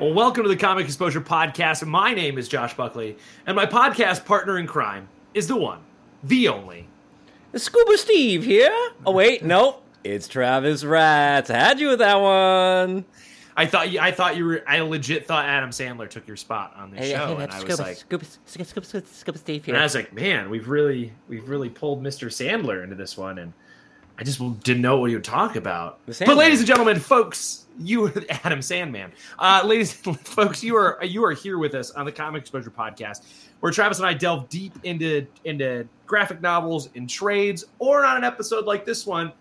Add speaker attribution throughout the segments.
Speaker 1: Well, welcome to the Comic Exposure Podcast. My name is Josh Buckley, and my podcast partner in crime is the one, the only.
Speaker 2: Scuba Steve here. Oh wait, nope. It's Travis Rats. I had you with that one.
Speaker 1: I thought you, I thought you were. I legit thought Adam Sandler took your spot on the
Speaker 2: Hey,
Speaker 1: show,
Speaker 2: hey,
Speaker 1: and I was like,
Speaker 2: Scuba, Scuba, Scuba, Scuba, Steve
Speaker 1: and I was like, man, we've really, we've really pulled Mr. Sandler into this one, and I just didn't know what he would talk about. But, ladies and gentlemen, folks, you Adam Sandman, uh, ladies, folks, you are you are here with us on the Comic Exposure Podcast, where Travis and I delve deep into into graphic novels and trades, or on an episode like this one,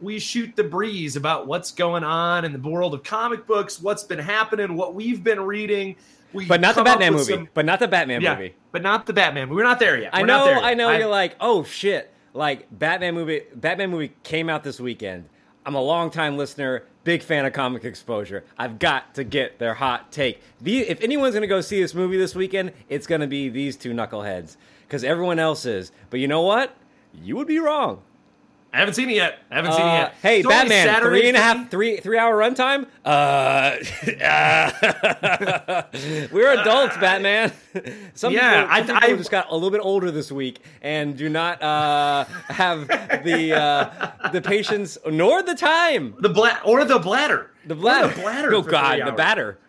Speaker 1: we shoot the breeze about what's going on in the world of comic books, what's been happening, what we've been reading. We
Speaker 2: But not the Batman movie.
Speaker 1: some-
Speaker 2: But not the Batman
Speaker 1: yeah,
Speaker 2: movie.
Speaker 1: but not the Batman. We're not there yet.
Speaker 2: I
Speaker 1: We're not
Speaker 2: know,
Speaker 1: yet.
Speaker 2: I know. you're like, oh shit! Like Batman movie. Batman movie came out this weekend. I'm a longtime listener, big fan of Comic Exposure. I've got to get their hot take. The, if anyone's gonna go see this movie this weekend, it's gonna be these two knuckleheads because everyone else is. But you know what? You would be wrong.
Speaker 1: I haven't seen it yet. I haven't seen it
Speaker 2: Uh,
Speaker 1: yet.
Speaker 2: hey,
Speaker 1: It's
Speaker 2: Batman,
Speaker 1: Saturday
Speaker 2: three and a half, three three hour runtime. Uh, uh, we're adults, Batman. Some
Speaker 1: Yeah,
Speaker 2: people,
Speaker 1: I-
Speaker 2: people
Speaker 1: I-
Speaker 2: just got a little bit older this week and do not uh, have the uh, the patience nor the time.
Speaker 1: The bla- or the bladder.
Speaker 2: The bladder.
Speaker 1: The bladder.
Speaker 2: Oh God, the batter.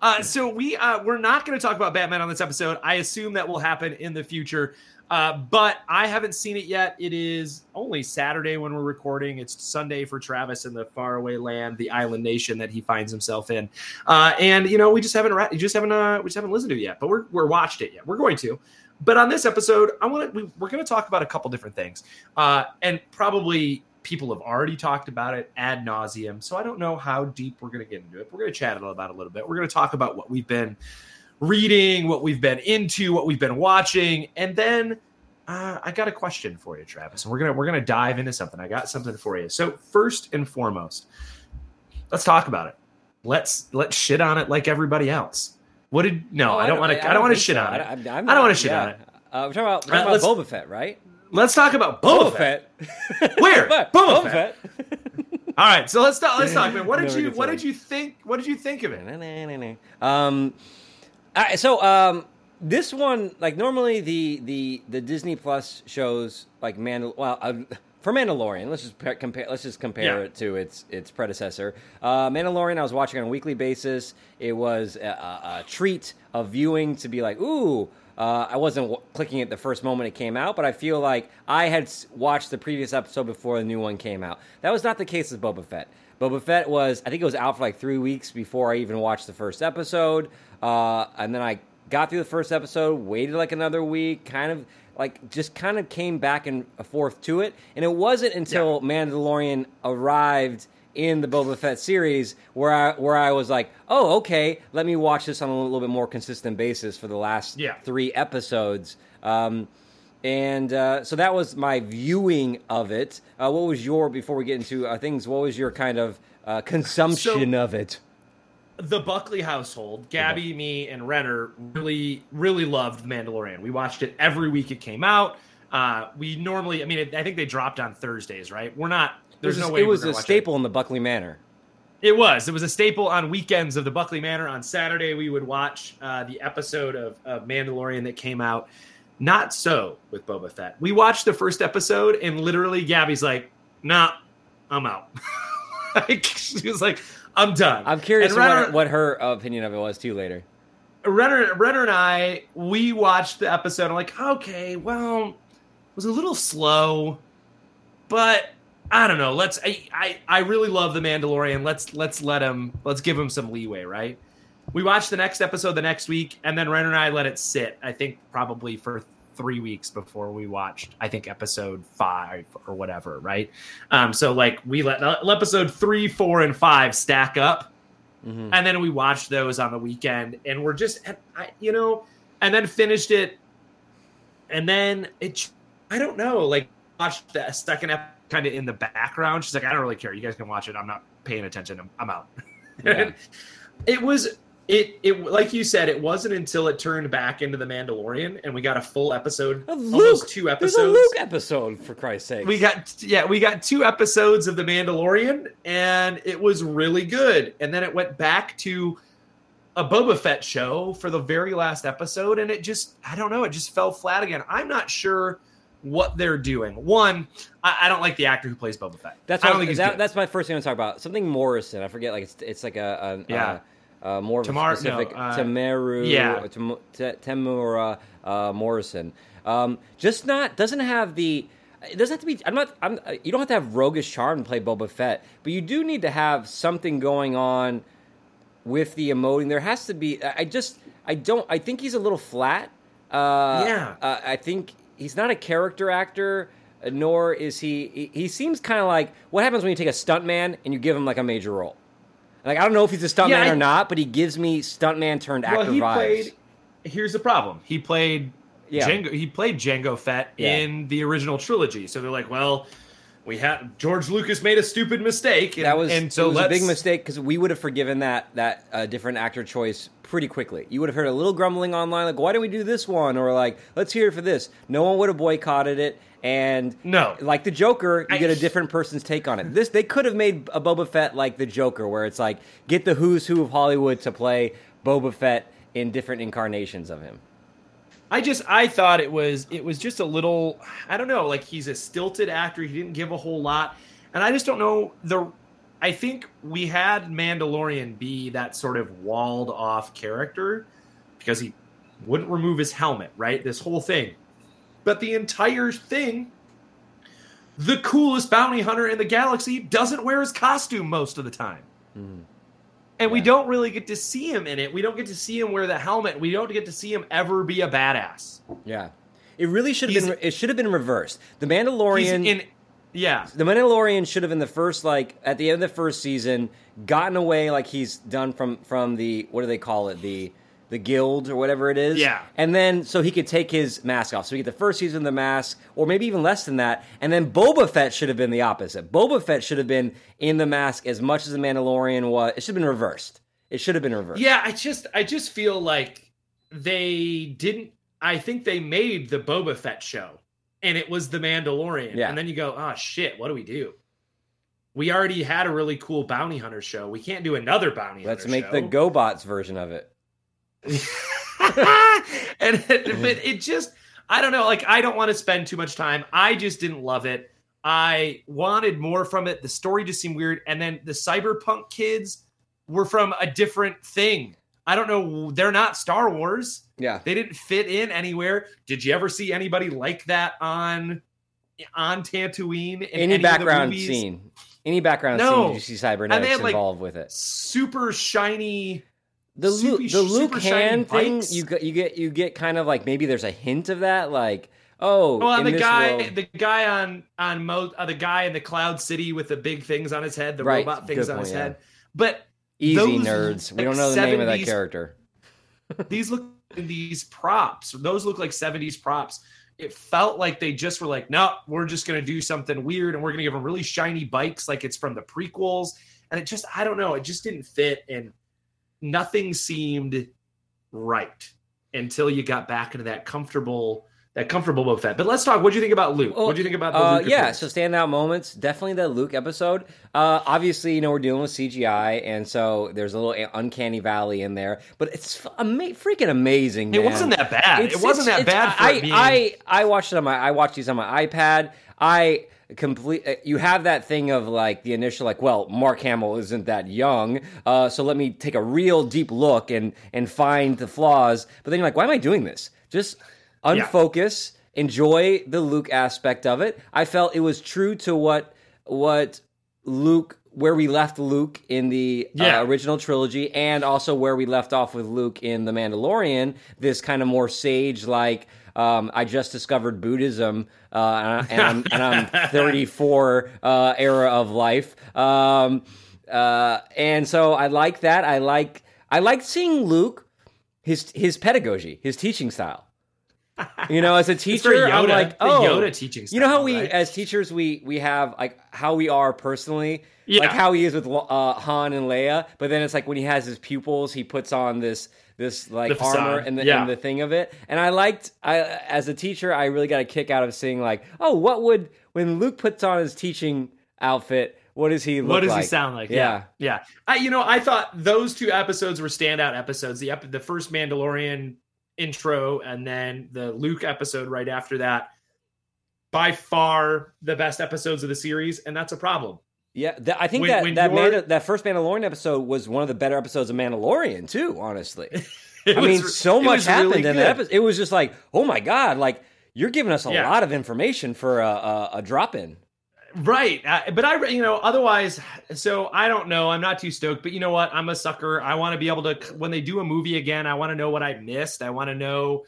Speaker 1: Uh, so we uh, we're not going to talk about Batman on this episode. I assume that will happen in the future. Uh, but I haven't seen it yet. It is only Saturday when we're recording. It's Sunday for Travis in the faraway land, the island nation that he finds himself in. Uh, and you know, we just haven't ra- just haven't uh, we just haven't listened to it yet. But we're we're watched it yet. We're going to. But on this episode, I want to we, we're going to talk about a couple different things, uh, and probably people have already talked about it ad nauseum. So I don't know how deep we're going to get into it. We're going to chat about it a little bit. We're going to talk about what we've been reading, what we've been into, what we've been watching, and then uh, I got a question for you, Travis. And we're gonna we're gonna dive into something. I got something for you. So first and foremost, let's talk about it. Let's let's shit on it like everybody else. What did no? I don't want to. I, don't want to shit
Speaker 2: so.
Speaker 1: on it.
Speaker 2: I,
Speaker 1: I don't wanna shit
Speaker 2: yeah.
Speaker 1: on it.
Speaker 2: Uh, we're talking about, we're
Speaker 1: Uh,
Speaker 2: talking about
Speaker 1: let's-
Speaker 2: Boba Fett, right?
Speaker 1: Let's talk about Boba, Fett. Where? Boba,
Speaker 2: Boba
Speaker 1: Fett.
Speaker 2: Fett.
Speaker 1: All right, so let's talk. Let's talk, man. What did you What did you think? What did you think of it?
Speaker 2: Um, all right, so um, this one, like normally the the the Disney Plus shows, like Mandal, well, uh, for Mandalorian, let's just pa- compare. Let's just compare
Speaker 1: Yeah.
Speaker 2: it to its its predecessor. Uh, Mandalorian, I was watching on a weekly basis. It was a, a, a treat of viewing to be like, ooh. Uh, I wasn't w- clicking it the first moment it came out, but I feel like I had s- watched the previous episode before the new one came out. That was not the case with Boba Fett. Boba Fett was, I think it was out for like three weeks before I even watched the first episode. Uh, and then I got through the first episode, waited like another week, kind of like just kind of came back and forth to it. And it wasn't until Mandalorian arrived in the Boba Fett series where I where I was like, oh, okay, let me watch this on a little bit more consistent basis for the last
Speaker 1: Yeah.
Speaker 2: three episodes. Um, and uh, so that was my viewing of it. Uh, what was your before we get into uh, things? What was your kind of uh, consumption of it?
Speaker 1: The Buckley household, Gabby, me, and Renner really, really loved Mandalorian. We watched it every week it came out. Uh, we normally, I mean, I think they dropped on Thursdays, right? We're not. There's
Speaker 2: it
Speaker 1: no
Speaker 2: a-
Speaker 1: way
Speaker 2: it was a staple in the Buckley Manor.
Speaker 1: It was. It was a staple on weekends of the Buckley Manor. On Saturday, we would watch uh, the episode of, of Mandalorian that came out. Not so with Boba Fett. We watched the first episode, and literally, Gabby's like, "Nah, I'm out." like, she was like, "I'm done."
Speaker 2: I'm curious
Speaker 1: And
Speaker 2: what, her, what her opinion of it was too later.
Speaker 1: Renner, Renner and I, we watched the episode. I'm like, okay, well, it was a little slow, but I don't know. Let's. I, I, I really love the Mandalorian. Let's let's let him. Let's give him some leeway, right? We watched the next episode the next week, and then Renner and I let it sit. I think probably for three weeks before we watched. I think episode five or whatever, right? Um, so like we let episode three, four, and five stack up
Speaker 2: Mhm.
Speaker 1: and then we watched those on the weekend and we're just I, you know and then finished it and then it, I don't know, like watched the second episode kind of in the background. She's like, I don't really care. You guys can watch it. I'm not paying attention. I'm, I'm out.
Speaker 2: Yeah.
Speaker 1: it was it it like you said. It wasn't until it turned back into the Mandalorian and we got a full episode,
Speaker 2: A Luke-
Speaker 1: almost two
Speaker 2: There's
Speaker 1: episodes.
Speaker 2: a Luke episode for Christ's sake.
Speaker 1: We got yeah, we got two episodes of The Mandalorian, and it was really good. And then it went back to a Boba Fett show for the very last episode, and it just I don't know, it just fell flat again. I'm not sure what they're doing. One, I, I don't like the actor who plays Boba Fett.
Speaker 2: That's
Speaker 1: I don't think
Speaker 2: that, that's my first thing to talk about. Something Morrison. I forget. Like it's it's like a, a
Speaker 1: Yeah.
Speaker 2: Uh, uh, more of
Speaker 1: Tamar-
Speaker 2: a specific
Speaker 1: no, uh,
Speaker 2: Tamaru.
Speaker 1: yeah.
Speaker 2: Tam- T- Tamura uh, Morrison. Um, just not doesn't have the. It doesn't have to be. I'm not. I'm. uh, You don't have to have roguish charm to play Boba Fett, but you do need to have something going on with the emoting. There has to be. I just. I don't. I think he's a little flat. Uh,
Speaker 1: Yeah.
Speaker 2: Uh, I think he's not a character actor, uh, nor is he. He, he seems kind of like what happens when you take a stuntman and you give him like a major role. Like I don't know if he's a stuntman
Speaker 1: Yeah, I-
Speaker 2: or not, but he gives me stuntman turned actor
Speaker 1: well, he
Speaker 2: vibes.
Speaker 1: played. Here's the problem. He played
Speaker 2: Yeah.
Speaker 1: Jango. He played Jango Fett
Speaker 2: Yeah.
Speaker 1: in the original trilogy. So they're like, well, we had George Lucas made a stupid mistake. And,
Speaker 2: that was,
Speaker 1: and so
Speaker 2: it was a big mistake because we would have forgiven that that uh, different actor choice pretty quickly. You would have heard a little grumbling online, like, "Why didn't we do this one?" or like, "Let's hear it for this." No one would have boycotted it, and
Speaker 1: No.
Speaker 2: like the Joker, you
Speaker 1: I-
Speaker 2: get a different person's take on it. This they could have made a Boba Fett like the Joker, where it's like get the who's who of Hollywood to play Boba Fett in different incarnations of him.
Speaker 1: I just I thought it was it was just a little I don't know like he's a stilted actor. He didn't give a whole lot. And I just don't know the I think we had Mandalorian be that sort of walled off character because he wouldn't remove his helmet right? This whole thing. But the entire thing the coolest bounty hunter in the galaxy doesn't wear his costume most of the time mm-hmm. And we don't really get to see him in it. We don't get to see him wear the helmet. We don't get to see him ever be a badass.
Speaker 2: Yeah, it really should have been. It should have been reversed. The
Speaker 1: He's
Speaker 2: Mandalorian.
Speaker 1: in, yeah,
Speaker 2: the Mandalorian should have in the first like at the end of the first season gotten away like he's done from from the what do they call it the the guild or whatever it is
Speaker 1: Yeah.
Speaker 2: and then so he could take his mask off so we get the first season of the mask or maybe even less than that and then Boba Fett should have been the opposite Boba Fett should have been in the mask as much as the Mandalorian was it should have been reversed it should have been reversed
Speaker 1: yeah. I just, I just feel like they didn't. I think they made the Boba Fett show, and it was the Mandalorian.
Speaker 2: Yeah.
Speaker 1: And then you go, oh shit, what do we do? We already had a really cool bounty hunter show. We can't do another bounty
Speaker 2: let's
Speaker 1: hunter
Speaker 2: make
Speaker 1: show.
Speaker 2: the GoBots version of it
Speaker 1: and it, mm-hmm. but it just i don't know like i don't want to spend too much time. I just didn't love it. I wanted more from it. The story just seemed weird. And then the cyberpunk kids were from a different thing. I don't know they're not star wars.
Speaker 2: Yeah.
Speaker 1: They didn't fit in anywhere. Did you ever see anybody like that on on Tatooine in
Speaker 2: any,
Speaker 1: the
Speaker 2: background scene. Any background
Speaker 1: No.
Speaker 2: scene did you see cybernetics involved with it?
Speaker 1: super shiny
Speaker 2: the
Speaker 1: super-
Speaker 2: Luke, the Luke hand thing, you get, you get, you get kind of like maybe there's a hint of that, like oh,
Speaker 1: Well,
Speaker 2: in
Speaker 1: the guy,
Speaker 2: world-
Speaker 1: the guy on on Mo, uh, the guy in the Cloud City with the big things on his head, the
Speaker 2: Right,
Speaker 1: robot things
Speaker 2: good
Speaker 1: on his
Speaker 2: point, yeah.
Speaker 1: head. But
Speaker 2: easy nerds. We don't know the name of that character.
Speaker 1: these look these props. Those look like seventies props. It felt like they just were like, no, we're just gonna do something weird, and we're gonna give them really shiny bikes, like it's from the prequels. And it just, I don't know, it just didn't fit, and nothing seemed right until you got back into that comfortable. That comfortable Boba Fett. But let's talk. What do you think about Luke? What do you think about the
Speaker 2: Uh, yeah,
Speaker 1: appearance?
Speaker 2: so standout moments, definitely the Luke episode. Uh, obviously, you know we're dealing with CGI, and so there's a little uncanny valley in there, but it's ama- freaking amazing.
Speaker 1: It wasn't that bad.
Speaker 2: It's-
Speaker 1: it wasn't that bad for
Speaker 2: I,
Speaker 1: being.
Speaker 2: I I watched it on my I watched these on my iPad. I complete. uh, You have that thing of like the initial like, well, Mark Hamill isn't that young, uh, so let me take a real deep look and and find the flaws. But then you're like, why am I doing this? Just unfocus. Enjoy the Luke aspect of it. I felt it was true to what what Luke where we left Luke in the
Speaker 1: Yeah.
Speaker 2: uh, original trilogy, and also where we left off with Luke in The Mandalorian. This kind of more sage like. Um, I just discovered Buddhism, uh, and, I'm, and I'm 34 uh, era of life, um, uh, and so I like that. I like I like seeing Luke, his his pedagogy, his teaching style. You know, as a teacher, I'm like,
Speaker 1: the
Speaker 2: oh,
Speaker 1: Yoda teaching.
Speaker 2: you know how we
Speaker 1: right?
Speaker 2: as teachers we we have like how we are personally
Speaker 1: Yeah.
Speaker 2: like how he is with uh, han and leia but then it's like when he has his pupils he puts on this this like armor and the,
Speaker 1: yeah.
Speaker 2: and the thing of it and i liked i as a teacher i really got a kick out of seeing like oh what would when luke puts on his teaching outfit what does he look
Speaker 1: what does
Speaker 2: like
Speaker 1: he sound like?
Speaker 2: yeah
Speaker 1: yeah. I, you know, I thought those two episodes were standout episodes. The ep- the first Mandalorian intro and then the Luke episode right after that. By far the best episodes of the series, and that's a problem.
Speaker 2: Yeah th- i think
Speaker 1: When-
Speaker 2: that
Speaker 1: when
Speaker 2: that, Manda- that first mandalorian episode was one of the better episodes of mandalorian too honestly I
Speaker 1: was
Speaker 2: mean, so much happened
Speaker 1: really
Speaker 2: in that episode. It was just like, oh my god, like you're giving us a
Speaker 1: Yeah.
Speaker 2: lot of information for a, a, a drop in.
Speaker 1: Right. Uh, but I, you know, otherwise, so I don't know. I'm not too stoked, but you know what? I'm a sucker. I want to be able to, when they do a movie again, I want to know what I missed. I want to know,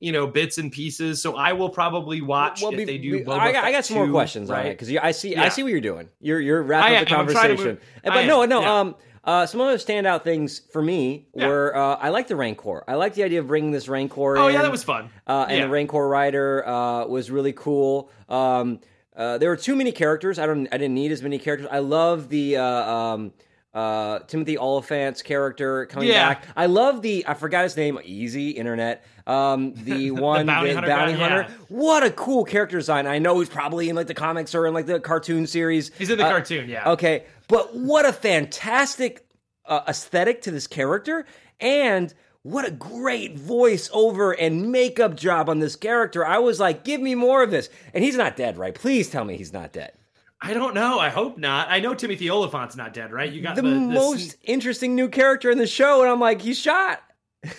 Speaker 1: you know, bits and pieces. So I will probably watch
Speaker 2: Well,
Speaker 1: if
Speaker 2: be-
Speaker 1: they do.
Speaker 2: be- I, got, I got some more questions on it
Speaker 1: right?
Speaker 2: because I see, I see what you're doing. You're you're wrapping up the
Speaker 1: am. I'm trying to
Speaker 2: conversation.
Speaker 1: I
Speaker 2: but no,
Speaker 1: am,
Speaker 2: no.
Speaker 1: yeah.
Speaker 2: Um, uh, some other standout things for me
Speaker 1: Yeah.
Speaker 2: were uh, I like the Rancor. I like the idea of bringing this Rancor.
Speaker 1: Oh
Speaker 2: in.
Speaker 1: yeah, that was fun.
Speaker 2: uh, and
Speaker 1: Yeah.
Speaker 2: the Rancor rider uh, was really cool. Um, uh, there were too many characters. I don't. I didn't need as many characters. I love the uh, um, uh, Timothy Olyphant's character coming
Speaker 1: Yeah.
Speaker 2: back. I love the. I forgot his name. Easy internet. Um, the one
Speaker 1: bounty
Speaker 2: the
Speaker 1: hunter
Speaker 2: bounty
Speaker 1: guy,
Speaker 2: hunter.
Speaker 1: yeah.
Speaker 2: What a cool character design. I know he's probably in like the comics or in like the cartoon series.
Speaker 1: He's in the
Speaker 2: Uh,
Speaker 1: cartoon. Yeah.
Speaker 2: Okay, but what a fantastic uh, aesthetic to this character, and what a great voiceover and makeup job on this character. I was like, give me more of this. And he's not dead, right? Please tell me he's not dead.
Speaker 1: I don't know. I hope not. I know Timothy Olyphant's not dead, right? You got
Speaker 2: The,
Speaker 1: the, the
Speaker 2: most interesting new character in the show, and I'm like, he's shot.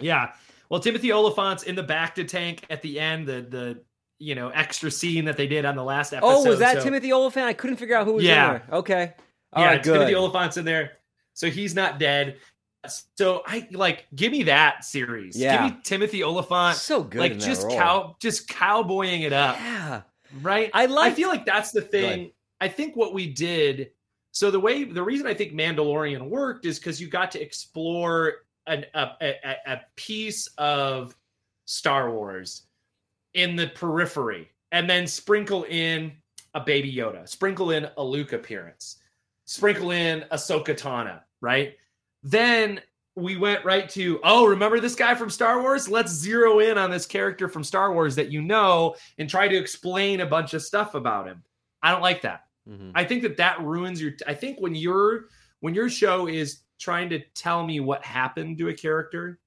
Speaker 1: Yeah. Well, Timothy Olyphant's in the back to tank at the end. The the you know extra scene that they did on the last episode.
Speaker 2: Oh, was that
Speaker 1: so-
Speaker 2: Timothy Olyphant? I couldn't figure out who was
Speaker 1: Yeah.
Speaker 2: in there. Okay. All
Speaker 1: yeah,
Speaker 2: right, good.
Speaker 1: Timothy Olyphant's in there, so he's not dead. So I like give me that series.
Speaker 2: Yeah.
Speaker 1: Give me Timothy Olyphant.
Speaker 2: so good.
Speaker 1: like just cow, just cowboying it up,
Speaker 2: Yeah.
Speaker 1: Right?
Speaker 2: I like.
Speaker 1: I feel like that's the thing. I think what we did. So the way the reason I think Mandalorian worked is because you got to explore an, a, a a piece of Star Wars in the periphery, and then sprinkle in a Baby Yoda, sprinkle in a Luke appearance, sprinkle in Ahsoka Tano, right? Then we went right to oh, remember this guy from Star Wars? Let's zero in on this character from Star Wars that you know and try to explain a bunch of stuff about him. I don't like that.
Speaker 2: Mhm.
Speaker 1: I think that that ruins your. I think when your when your show is trying to tell me what happened to a character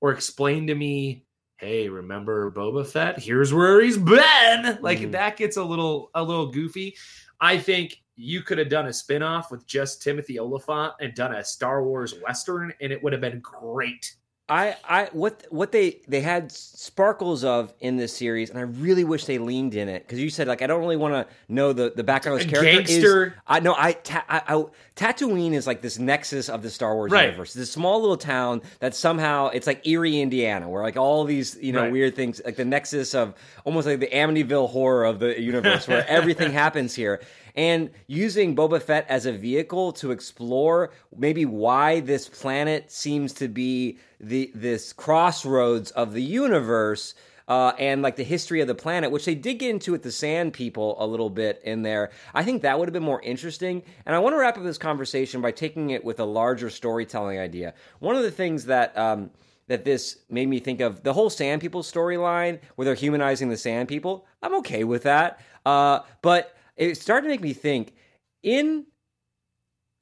Speaker 1: or explain to me, hey, remember Boba Fett? Here's where he's been. Like
Speaker 2: Mhm.
Speaker 1: that gets a little a little goofy. I think you could have done a spin-off with just Timothy Olyphant and done a Star Wars western and it would have been great.
Speaker 2: I, I, what, what they they had sparkles of in this series, and I really wish they leaned in it because you said like I don't really want to know the the background of this character. Is,
Speaker 1: gangster.
Speaker 2: I know I, ta- I, I Tatooine is like this nexus of the Star Wars
Speaker 1: Right.
Speaker 2: universe. This small little town that somehow it's like Eerie, Indiana, where like all these you know
Speaker 1: Right.
Speaker 2: weird things, like the nexus of almost like the Amityville horror of the universe, where everything happens here. And using Boba Fett as a vehicle to explore maybe why this planet seems to be the this crossroads of the universe uh, and like the history of the planet, which they did get into with the Sand People a little bit in there. I think that would have been more interesting. And I want to wrap up this conversation by taking it with a larger storytelling idea. One of the things that um, that this made me think of the whole Sand People storyline, where they're humanizing the Sand People. I'm okay with that, uh, but it started to make me think in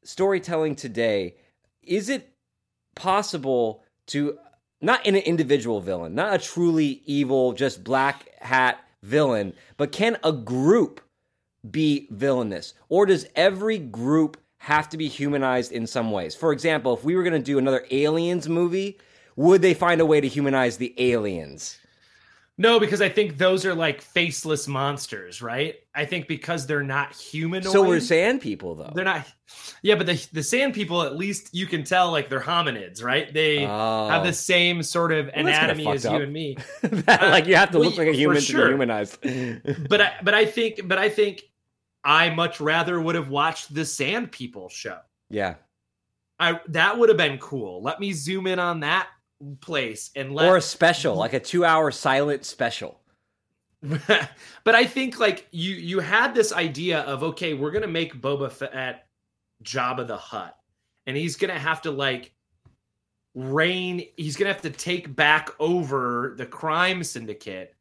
Speaker 2: storytelling today. Is it possible to not in an individual villain, not a truly evil, just black hat villain, but can a group be villainous? Or does every group have to be humanized in some ways? For example, if we were going to do another aliens movie, would they find a way to humanize the aliens?
Speaker 1: No, because I think those are like faceless monsters, right? I think because they're not humanoid.
Speaker 2: So we're sand people, though.
Speaker 1: They're not. Yeah, but the the sand people, at least you can tell, like they're hominids, right? They
Speaker 2: Oh.
Speaker 1: have the same sort of
Speaker 2: Well,
Speaker 1: anatomy as
Speaker 2: fucked
Speaker 1: you and me.
Speaker 2: That, like you have to
Speaker 1: well,
Speaker 2: look like a human to
Speaker 1: sure.
Speaker 2: be humanized.
Speaker 1: But I, but I think, but I think, I much rather would have watched the Sand People show.
Speaker 2: yeah.
Speaker 1: I that would have been cool. Let me zoom in on that place and
Speaker 2: or a special, like a two-hour silent special.
Speaker 1: but I think like you you had this idea of okay, we're gonna make Boba Fett Jabba the Hutt and he's gonna have to like reign. He's gonna have to take back over the crime syndicate.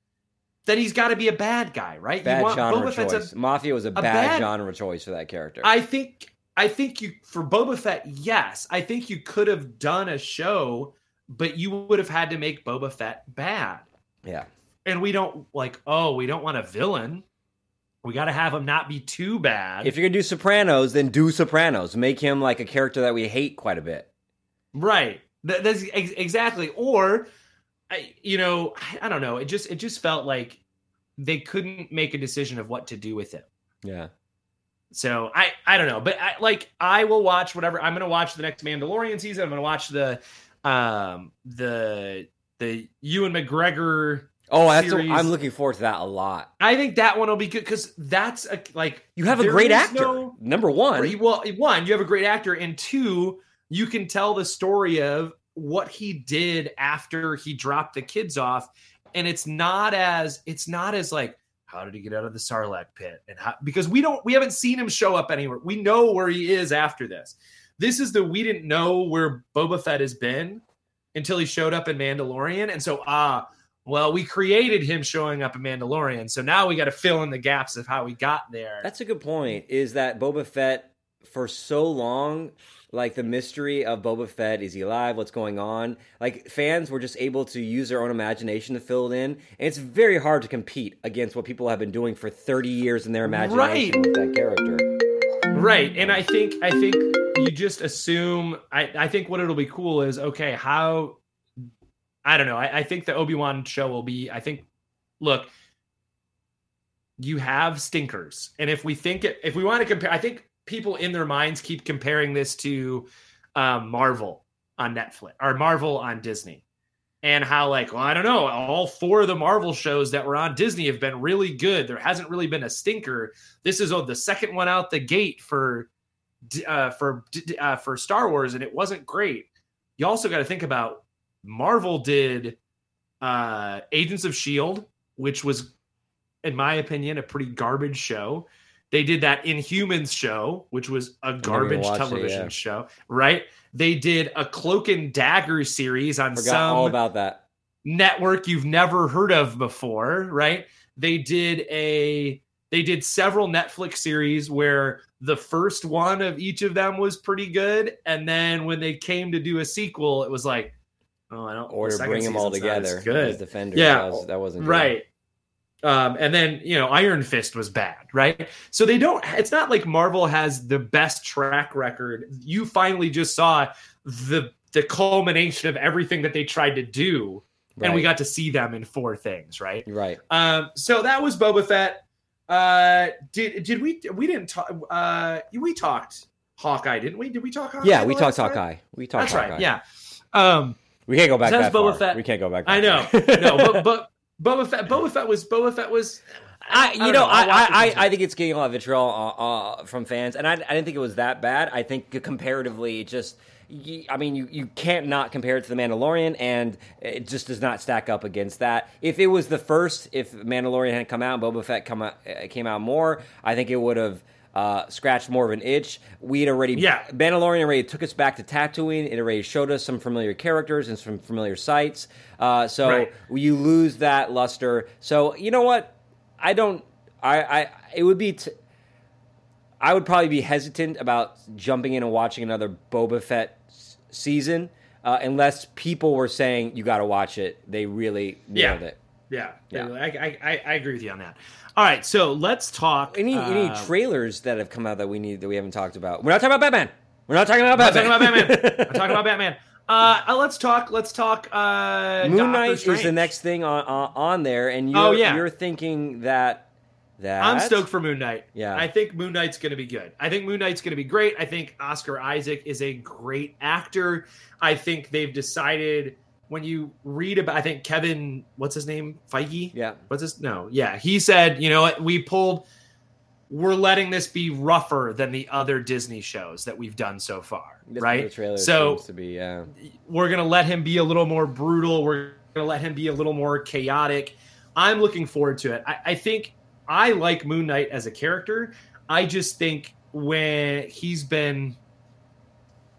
Speaker 1: Then he's got to be a bad guy, right?
Speaker 2: Bad
Speaker 1: you want
Speaker 2: genre
Speaker 1: Boba Fett's
Speaker 2: choice.
Speaker 1: a,
Speaker 2: Mafia was a, bad,
Speaker 1: bad-
Speaker 2: genre choice for that character.
Speaker 1: I think I think you for Boba Fett, yes. I think you could have done a show, but you would have had to make Boba Fett bad.
Speaker 2: yeah,
Speaker 1: And we don't like, oh, we don't want a villain. We got to have him not be too bad.
Speaker 2: if you're gonna do Sopranos, then do Sopranos. Make him like a character that we hate quite a bit.
Speaker 1: right. Th- that's ex- exactly. Or I, you know, I, I don't know. It just it just felt like they couldn't make a decision of what to do with him.
Speaker 2: Yeah,
Speaker 1: So I I don't know, but I, like I will watch whatever. I'm going to watch the next Mandalorian season. I'm going to watch the um the the Ewan McGregor.
Speaker 2: Oh, that's. I'm looking forward to that a lot.
Speaker 1: I think that one will be good because that's a, like
Speaker 2: You have a great actor.
Speaker 1: no-
Speaker 2: Number one,
Speaker 1: Well, one, you have a great actor, and two, you can tell the story of what he did after he dropped the kids off, and it's not as it's not as like how did he get out of the Sarlacc pit, and how because we don't we haven't seen him show up anywhere. We know where he is after this. This is the we didn't know where Boba Fett has been until he showed up in Mandalorian, and so ah. well, we created him showing up in Mandalorian, so now we got to fill in the gaps of how he got there.
Speaker 2: That's a good point. Is that Boba Fett for so long? Like the mystery of Boba Fett is he alive? What's going on? Like fans were just able to use their own imagination to fill it in, and it's very hard to compete against what people have been doing for thirty years in their imagination
Speaker 1: Right.
Speaker 2: with that character.
Speaker 1: right and i think i think you just assume i i think what it'll be cool is okay how i don't know. I, I think the obi-wan show will be i think look you have stinkers. And if we think it if we want to compare i think people in their minds keep comparing this to um, marvel on netflix or marvel on disney. And how like well i don't know all four of the marvel shows that were on disney have been really good. There hasn't really been a stinker. This is oh, the second one out the gate for uh, for uh, for Star Wars, and it wasn't great. You also got to think about Marvel did uh, Agents of Shield, which was, in my opinion, a pretty garbage show. They did that Inhumans show, which was a garbage
Speaker 2: watched it,
Speaker 1: television
Speaker 2: yeah.
Speaker 1: show, right? They did a Cloak and Dagger series on
Speaker 2: Forgot
Speaker 1: some
Speaker 2: all about that.
Speaker 1: network you've never heard of before, right? They did a they did several Netflix series where the first one of each of them was pretty good, and then when they came to do a sequel, it was like, oh, I don't.
Speaker 2: Or
Speaker 1: the
Speaker 2: bring them all
Speaker 1: season's not as
Speaker 2: together.
Speaker 1: Good,
Speaker 2: as Defenders.
Speaker 1: Yeah.
Speaker 2: that, was, that wasn't good.
Speaker 1: right. Um, and then you know, Iron Fist was bad, right? So they don't. It's not like Marvel has the best track record. You finally just saw the the culmination of everything that they tried to do, and we got to see them in four things, right?
Speaker 2: right.
Speaker 1: Um, so that was Boba Fett. Uh, did did we we didn't talk? Uh, we talked Hawkeye, didn't we? Did we talk? Hawkeye
Speaker 2: Yeah, we talked
Speaker 1: time?
Speaker 2: Hawkeye. We talked
Speaker 1: That's
Speaker 2: Hawkeye.
Speaker 1: right. Yeah. Um,
Speaker 2: We can't go back
Speaker 1: That's
Speaker 2: that
Speaker 1: Boba
Speaker 2: far.
Speaker 1: Fett.
Speaker 2: We can't go back.
Speaker 1: I know.
Speaker 2: far.
Speaker 1: no, but but Boba Fett. Boba Fett was Boba Fett was.
Speaker 2: I, you
Speaker 1: don't
Speaker 2: know,
Speaker 1: know. I'll
Speaker 2: I, I, I think it's getting a lot of vitriol uh, uh, from fans, and I, I didn't think it was that bad. I think comparatively, it just, y- I mean, you, you can't not compare it to the Mandalorian, and it just does not stack up against that. If it was the first, if Mandalorian had come out, and Boba Fett come out, uh, came out more, I think it would have. Uh, scratched more of an itch. We'd already,
Speaker 1: Yeah.
Speaker 2: Mandalorian already took us back to Tatooine. It already showed us some familiar characters and some familiar sights. Uh, so
Speaker 1: Right.
Speaker 2: you lose that luster. So you know what? I don't. I. I. It would be. T- I would probably be hesitant about jumping in and watching another Boba Fett season uh, unless people were saying you got to watch it. They really
Speaker 1: Yeah.
Speaker 2: nailed it.
Speaker 1: Yeah.
Speaker 2: Yeah.
Speaker 1: I, I I I agree with you on that. All right, so let's talk.
Speaker 2: Any any
Speaker 1: uh,
Speaker 2: trailers that have come out that we need that we haven't talked about? We're not talking about Batman. We're not talking about
Speaker 1: I'm
Speaker 2: Batman.
Speaker 1: talking about Batman. I'm talking about Batman. Uh, let's talk. Let's talk. Uh,
Speaker 2: Moon Knight is the next thing on on, on there, and you're,
Speaker 1: Oh, yeah.
Speaker 2: you're thinking that that
Speaker 1: I'm stoked for Moon Knight.
Speaker 2: Yeah.
Speaker 1: I think Moon Knight's going to be good. I think Moon Knight's going to be great. I think Oscar Isaac is a great actor. I think they've decided when you read about, I think Kevin, what's his name? Feige?
Speaker 2: Yeah,
Speaker 1: What's his? No. Yeah. He said, you know what? We pulled, we're letting this be rougher than the other Disney shows that we've done so far,
Speaker 2: what
Speaker 1: right? So
Speaker 2: to be, yeah.
Speaker 1: we're gonna let him be a little more brutal. We're gonna let him be a little more chaotic. I'm looking forward to it. I, I think I like Moon Knight as a character. I just think when he's been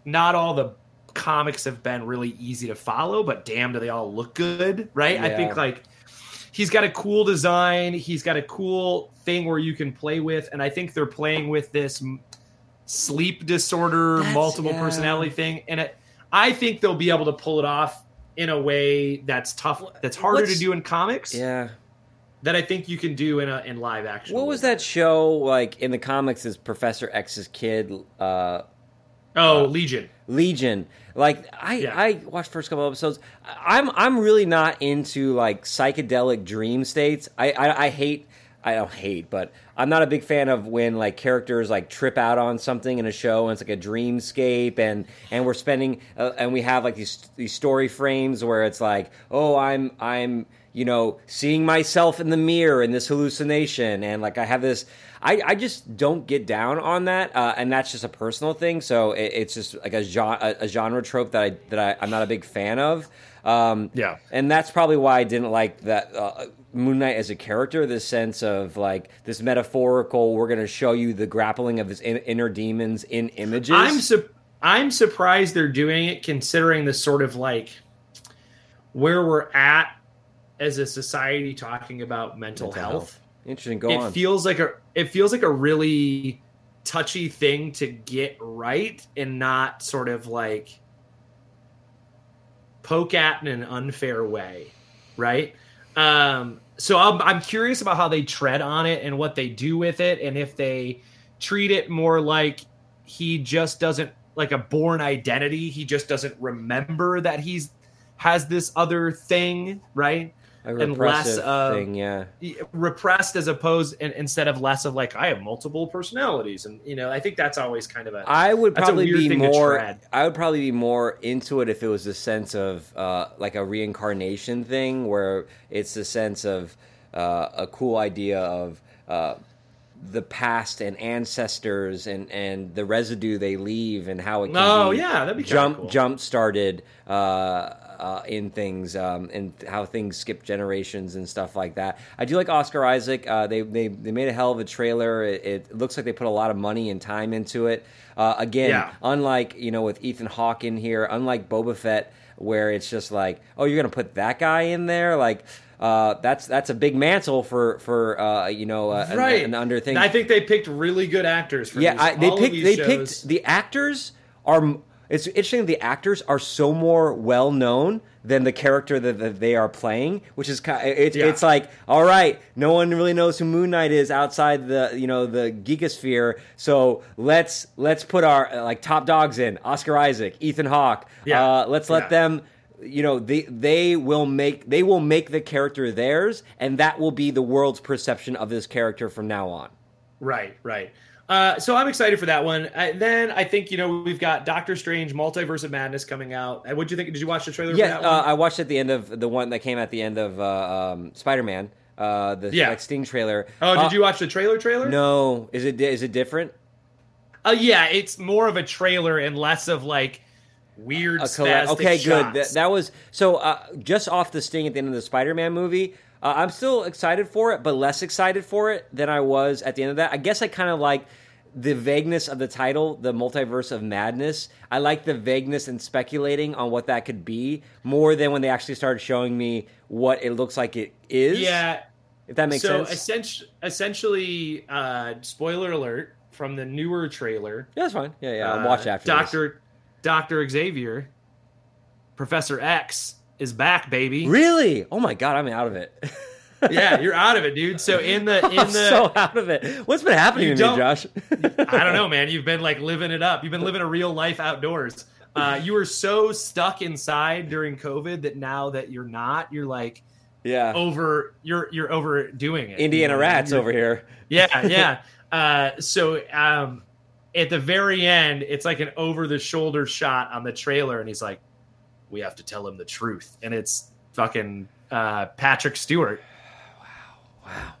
Speaker 1: not all the comics have been really easy to follow, but damn do they all look good, right? I think like he's got a cool design, he's got a cool thing where you can play with, and I think they're playing with this sleep disorder,
Speaker 2: That's-
Speaker 1: multiple
Speaker 2: yeah.
Speaker 1: personality thing, and it, I think they'll be able to pull it off in a way that's tough, that's harder
Speaker 2: What's-
Speaker 1: to do in comics
Speaker 2: Yeah.
Speaker 1: That I think you can do in a in live action.
Speaker 2: What was that show like in the comics? Is Professor X's kid uh,
Speaker 1: Oh, Legion.
Speaker 2: Legion? Like I,
Speaker 1: Yeah.
Speaker 2: I watched first couple episodes. I'm I'm really not into like psychedelic dream states. I, I I hate. I don't hate, but I'm not a big fan of when like characters like trip out on something in a show and it's like a dreamscape and and we're spending uh, and we have like these these story frames where it's like oh I'm I'm you know seeing myself in the mirror in this hallucination and like I have this I, I just don't get down on that uh, and that's just a personal thing so it, it's just like a genre, a, a genre trope that I that I, I'm not a big fan of um,
Speaker 1: Yeah.
Speaker 2: and that's probably why I didn't like that uh, Moon Knight as a character. This sense of like this metaphorical. We're going to show you the grappling of his in- inner demons in images.
Speaker 1: I'm su- I'm surprised they're doing it, considering the sort of like where we're at as a society talking about mental,
Speaker 2: Mental
Speaker 1: health.
Speaker 2: health. Interesting. Go
Speaker 1: it
Speaker 2: on.
Speaker 1: feels like a it feels like a really touchy thing to get right and not sort of like poke at in an unfair way, right? Um, so I'm, I'm curious about how they tread on it and what they do with it, and if they treat it more like he just doesn't like a Bourne Identity. He just doesn't remember that he's has this other thing, right? And less of-
Speaker 2: thing. Yeah.
Speaker 1: repressed as opposed and instead of less of like I have multiple personalities and you know I think that's always kind of a
Speaker 2: I would probably be more. I would probably be more into it if it was a sense of uh, like a reincarnation thing, where it's a sense of uh, a cool idea of uh, the past and ancestors and and the residue they leave and how it can
Speaker 1: Oh, yeah, that'd be
Speaker 2: jump
Speaker 1: cool.
Speaker 2: jump started. Uh, uh, in things um, and how things skip generations and stuff like that. I do like Oscar Isaac. Uh, they, they they made a hell of a trailer. It, it looks like they put a lot of money and time into it. Uh, again,
Speaker 1: Yeah.
Speaker 2: unlike you know with Ethan Hawke in here, unlike Boba Fett, where it's just like, oh, you're gonna put that guy in there, like. Uh, that's that's a big mantle for for uh, you know uh,
Speaker 1: right
Speaker 2: an, under thing.
Speaker 1: I think they picked really good actors for
Speaker 2: Yeah. I, they
Speaker 1: all
Speaker 2: picked they
Speaker 1: shows.
Speaker 2: picked the actors are. It's interesting. The actors are so more well known than the character that, that they are playing, which is kind.
Speaker 1: Yeah.
Speaker 2: it's like all right, no one really knows who Moon Knight is outside the you know the geekosphere. So let's let's put our uh, like top dogs in Oscar Isaac, Ethan Hawke.
Speaker 1: Yeah.
Speaker 2: Uh, let's let
Speaker 1: Yeah.
Speaker 2: them you know they they will make they will make the character theirs and that will be the world's perception of this character from now on
Speaker 1: Right, right. Uh, so I'm excited for that one. Uh, then I think you know we've got Doctor Strange: Multiverse of Madness coming out. Uh, What do you think? Did you watch the trailer?
Speaker 2: Yeah,
Speaker 1: for that
Speaker 2: uh? I watched at the end of the one that came at the end of uh, um, Spider Man, uh, the
Speaker 1: Yeah.
Speaker 2: like Sting trailer.
Speaker 1: oh, did you watch the trailer? Trailer?
Speaker 2: No, is it is it different?
Speaker 1: Uh, yeah, it's more of a trailer and less of like weird.
Speaker 2: A collab-
Speaker 1: spastic
Speaker 2: okay, good. That, that was so. Uh, just off the Sting at the end of the Spider Man movie, uh, I'm still excited for it, but less excited for it than I was at the end of that. I guess I kind of like the vagueness of the title, the multiverse of madness. I like the vagueness and speculating on what that could be more than when they actually started showing me what it looks like it is.
Speaker 1: yeah.
Speaker 2: if that makes
Speaker 1: so
Speaker 2: sense.
Speaker 1: essentially, essentially, uh, spoiler alert from the newer trailer.
Speaker 2: Yeah, that's fine. Yeah, yeah. I'll
Speaker 1: uh,
Speaker 2: watch after this.
Speaker 1: Doctor Doctor Xavier, Professor X is back, baby.
Speaker 2: Really? Oh my god, I'm out of it.
Speaker 1: yeah, you're out of it, dude. So in the in the
Speaker 2: so out of it. What's been happening to me, Josh?
Speaker 1: I don't know, man. You've been like living it up. You've been living a real life outdoors. Uh, you were so stuck inside during COVID that now that you're not, you're like
Speaker 2: yeah.
Speaker 1: over. You're you're overdoing it.
Speaker 2: Indiana
Speaker 1: You know,
Speaker 2: rats
Speaker 1: you're-
Speaker 2: over here.
Speaker 1: Yeah, yeah. Uh, so um, at the very end, it's like an over the shoulder shot on the trailer, and he's like, "We have to tell him the truth," and it's fucking uh, Patrick Stewart.
Speaker 2: Wow.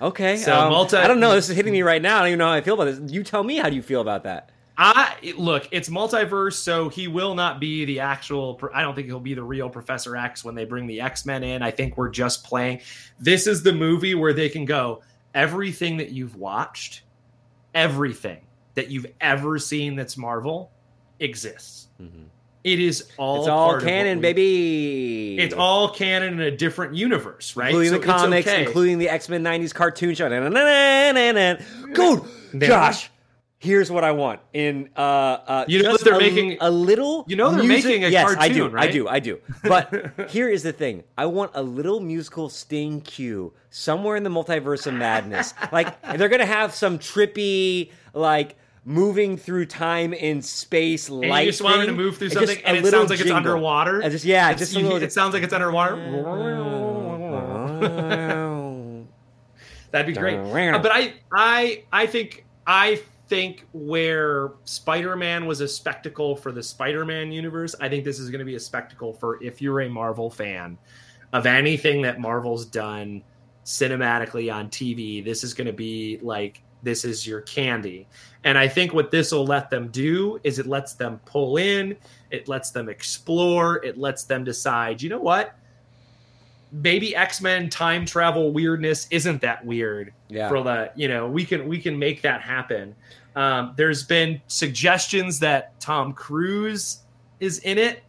Speaker 2: Okay.
Speaker 1: So
Speaker 2: um,
Speaker 1: multi-
Speaker 2: I don't know. This is hitting me right now. I don't even know how I feel about this. You tell me how do you feel about that?
Speaker 1: I look, it's multiverse, so he will not be the actual. I don't think he'll be the real Professor X when they bring the X Men in. I think we're just playing. This is the movie where they can go everything that you've watched, everything that you've ever seen that's Marvel exists. It is all.
Speaker 2: it's all
Speaker 1: part of what
Speaker 2: canon,
Speaker 1: we-
Speaker 2: baby.
Speaker 1: It's all canon in a different universe, right?
Speaker 2: including
Speaker 1: So
Speaker 2: the comics,
Speaker 1: okay.
Speaker 2: including the X Men '90s cartoon show. Na, na, na, na. Good, Josh. Here's what I want in uh, uh
Speaker 1: You know they're
Speaker 2: a,
Speaker 1: making-
Speaker 2: a little.
Speaker 1: you know they're
Speaker 2: music-
Speaker 1: making a
Speaker 2: yes, I do,
Speaker 1: cartoon,
Speaker 2: I do, I do. But here is the thing: I want a little musical sting cue somewhere in the multiverse of madness. like they're gonna have some trippy like. Moving through time in space,
Speaker 1: And
Speaker 2: light.
Speaker 1: you just want her to move through something,
Speaker 2: just
Speaker 1: and it sounds like it's underwater.
Speaker 2: I just yeah,
Speaker 1: It's-
Speaker 2: just
Speaker 1: you-
Speaker 2: little.
Speaker 1: It sounds like it's underwater. That'd be great. Uh, but I, I, I think, I think where Spider-Man was a spectacle for the Spider-Man universe, I think this is going to be a spectacle for if you're a Marvel fan of anything that Marvel's done cinematically on TV. This is going to be like this is your candy. And I think what this will let them do is it lets them pull in, it lets them explore, it lets them decide, you know what? Maybe X-Men time travel weirdness isn't that weird
Speaker 2: Yeah.
Speaker 1: for the, you know, we can we can make that happen. Um, there's been suggestions that Tom Cruise is in it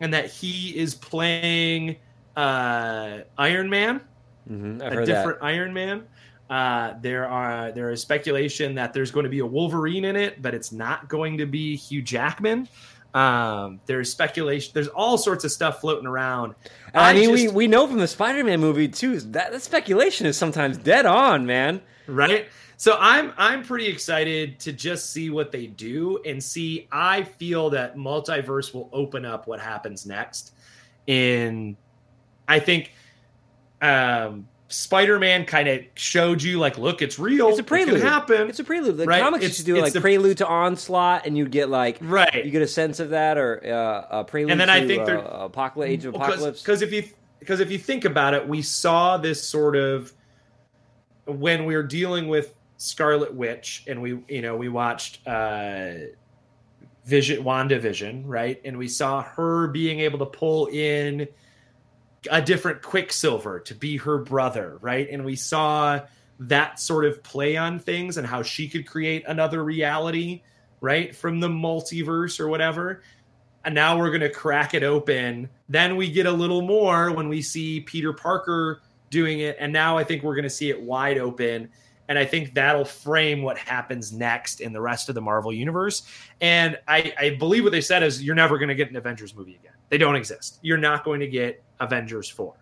Speaker 1: and that he is playing uh, Iron Man
Speaker 2: Mhm,
Speaker 1: a different Iron Man. Uh, there are there is speculation that there's going to be a Wolverine in it, but it's not going to be Hugh Jackman. Um, there's speculation. There's all sorts of stuff floating around.
Speaker 2: that. I, mean, we,
Speaker 1: just-
Speaker 2: we know from the Spider-Man movie too that, that speculation is sometimes dead on, man.
Speaker 1: right? So I'm I'm pretty excited to just see what they do and see. I feel that multiverse will open up what happens next. In, I think, um, Spider-Man kind of showed you like, look, it's real.
Speaker 2: It's a prelude.
Speaker 1: It happen.
Speaker 2: It's a prelude. The
Speaker 1: Right,
Speaker 2: comics
Speaker 1: it's-
Speaker 2: used to do like
Speaker 1: the-
Speaker 2: prelude to onslaught, and you get like
Speaker 1: right.
Speaker 2: you get a sense of that, or uh, a prelude.
Speaker 1: And then
Speaker 2: to,
Speaker 1: I think
Speaker 2: uh,
Speaker 1: they're-
Speaker 2: apocalypse, Age of Apocalypse.
Speaker 1: because if you because if you think about it, we saw this sort of when we were dealing with Scarlet Witch, and we you know we watched uh, Vision, WandaVision, right, and we saw her being able to pull in a different Quicksilver to be her brother, right, and we saw that sort of play on things and how she could create another reality, right, from the multiverse or whatever and now we're going to crack it open. Then we get a little more when we see Peter Parker doing it, and now I think we're going to see it wide open. And I think that'll frame what happens next in the rest of the Marvel universe. And I, I believe what they said is you're never going to get an Avengers movie again. They don't exist. You're not going to get Avengers 4.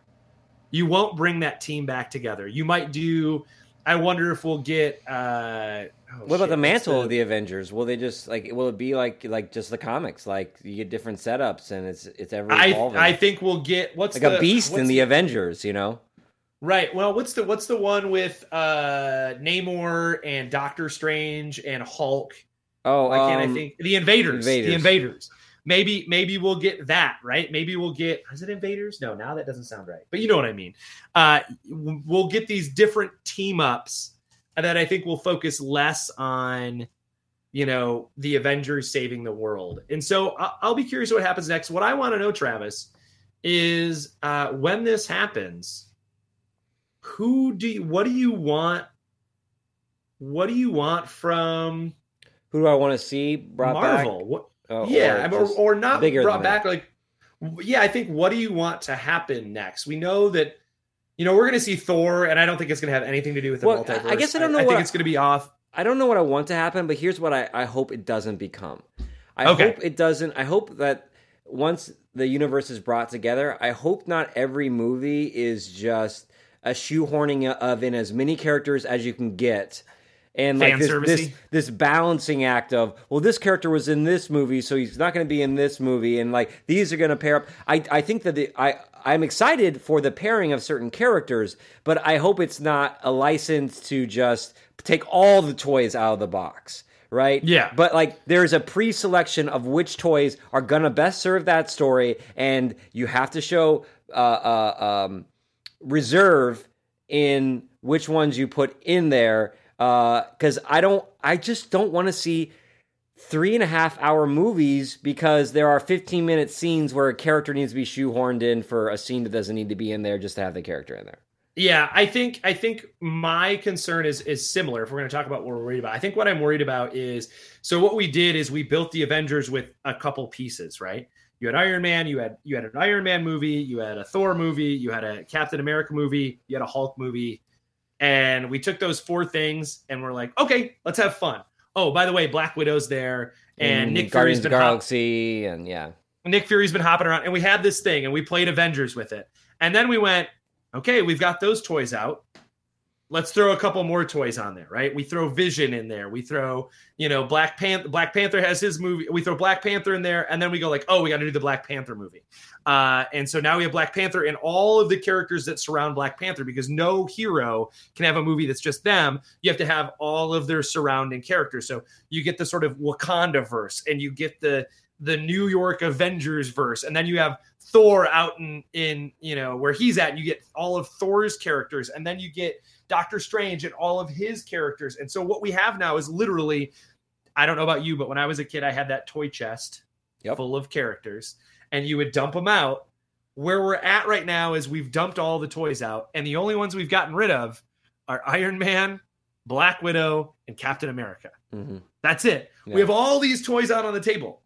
Speaker 1: You won't bring that team back together. You might do. I wonder if we'll get. Uh, oh,
Speaker 2: what about the mantle of the Avengers? Will they just like? Will it be like like just the comics? Like you get different setups, and it's it's ever
Speaker 1: I
Speaker 2: evolving.
Speaker 1: I think we'll get what's
Speaker 2: like
Speaker 1: the,
Speaker 2: a beast in
Speaker 1: what's
Speaker 2: the Avengers, you know.
Speaker 1: Right. Well, what's the what's the one with uh Namor and Doctor Strange and Hulk?
Speaker 2: Oh,
Speaker 1: Why can't
Speaker 2: um,
Speaker 1: I think the Invaders?
Speaker 2: Invaders.
Speaker 1: The Invaders. Maybe maybe we'll get that right. Maybe we'll get is it Invaders? No, now that doesn't sound right. But you know what I mean. Uh, we'll get these different team ups that I think will focus less on you know the Avengers saving the world. And so I'll be curious what happens next. What I want to know, Travis, is uh, when this happens, who do you, what do you want? What do you want from
Speaker 2: Who do I want to see brought
Speaker 1: Marvel?
Speaker 2: back?
Speaker 1: What,
Speaker 2: Oh,
Speaker 1: yeah,
Speaker 2: or
Speaker 1: or, not brought back. Like, yeah, I think. What do you want to happen next? We know that, you know, we're going to see Thor, and I don't think it's going to have anything to do with the
Speaker 2: Well,
Speaker 1: multiverse.
Speaker 2: I guess I don't know
Speaker 1: I,
Speaker 2: what
Speaker 1: think
Speaker 2: I-
Speaker 1: it's going to be off.
Speaker 2: I don't know what I want to happen, but here's what I, I hope it doesn't become. I
Speaker 1: Okay.
Speaker 2: hope it doesn't. I hope that once the universe is brought together, I hope not every movie is just a shoehorning of in as many characters as you can get. And like this, this this balancing act of well, this character was in this movie, so he's not going to be in this movie, and like these are going to pair up. I I think that the, I I'm excited for the pairing of certain characters, but I hope it's not a license to just take all the toys out of the box, right?
Speaker 1: Yeah.
Speaker 2: But like there's a pre-selection of which toys are gonna best serve that story, and you have to show uh, uh, um, reserve in which ones you put in there Uh, because I don't. I just don't want to see three and a half hour movies because there are 15 minute scenes where a character needs to be shoehorned in for a scene that doesn't need to be in there just to have the character in there.
Speaker 1: Yeah, I think I think my concern is is similar. If we're going to talk about what we're worried about, I think what I'm worried about is so what we did is we built the Avengers with a couple pieces, right? You had Iron Man, you had you had an Iron Man movie, you had a Thor movie, you had a Captain America movie, you had a Hulk movie, and we took those four things and we're like, okay, let's have fun. Oh, by the way, Black Widow's there, and, mm, Nick
Speaker 2: Guardians
Speaker 1: Fury's been hop-
Speaker 2: Galaxy, and yeah,
Speaker 1: Nick Fury's been hopping around, and we had this thing, and we played Avengers with it, and then we went, okay, we've got those toys out. Let's throw a couple more toys on there, right? We throw Vision in there. We throw, you know, Black Panther. Black Panther has his movie. We throw Black Panther in there, and then we go like, oh, we got to do the Black Panther movie. Uh, and so now we have Black Panther and all of the characters that surround Black Panther because no hero can have a movie that's just them. You have to have all of their surrounding characters. So you get the sort of Wakanda verse, and you get the the New York Avengers verse, and then you have Thor out in in you know where he's at. And you get all of Thor's characters, and then you get Doctor Strange and all of his characters. And so what we have now is literally, I don't know about you, but when I was a kid, I had that toy chest
Speaker 2: Yep.
Speaker 1: full of characters, and you would dump them out. Where we're at right now is we've dumped all the toys out, and the only ones we've gotten rid of are Iron Man, Black Widow, and Captain America.
Speaker 2: hmm
Speaker 1: That's it.
Speaker 2: Yeah.
Speaker 1: We have all these toys out on the table.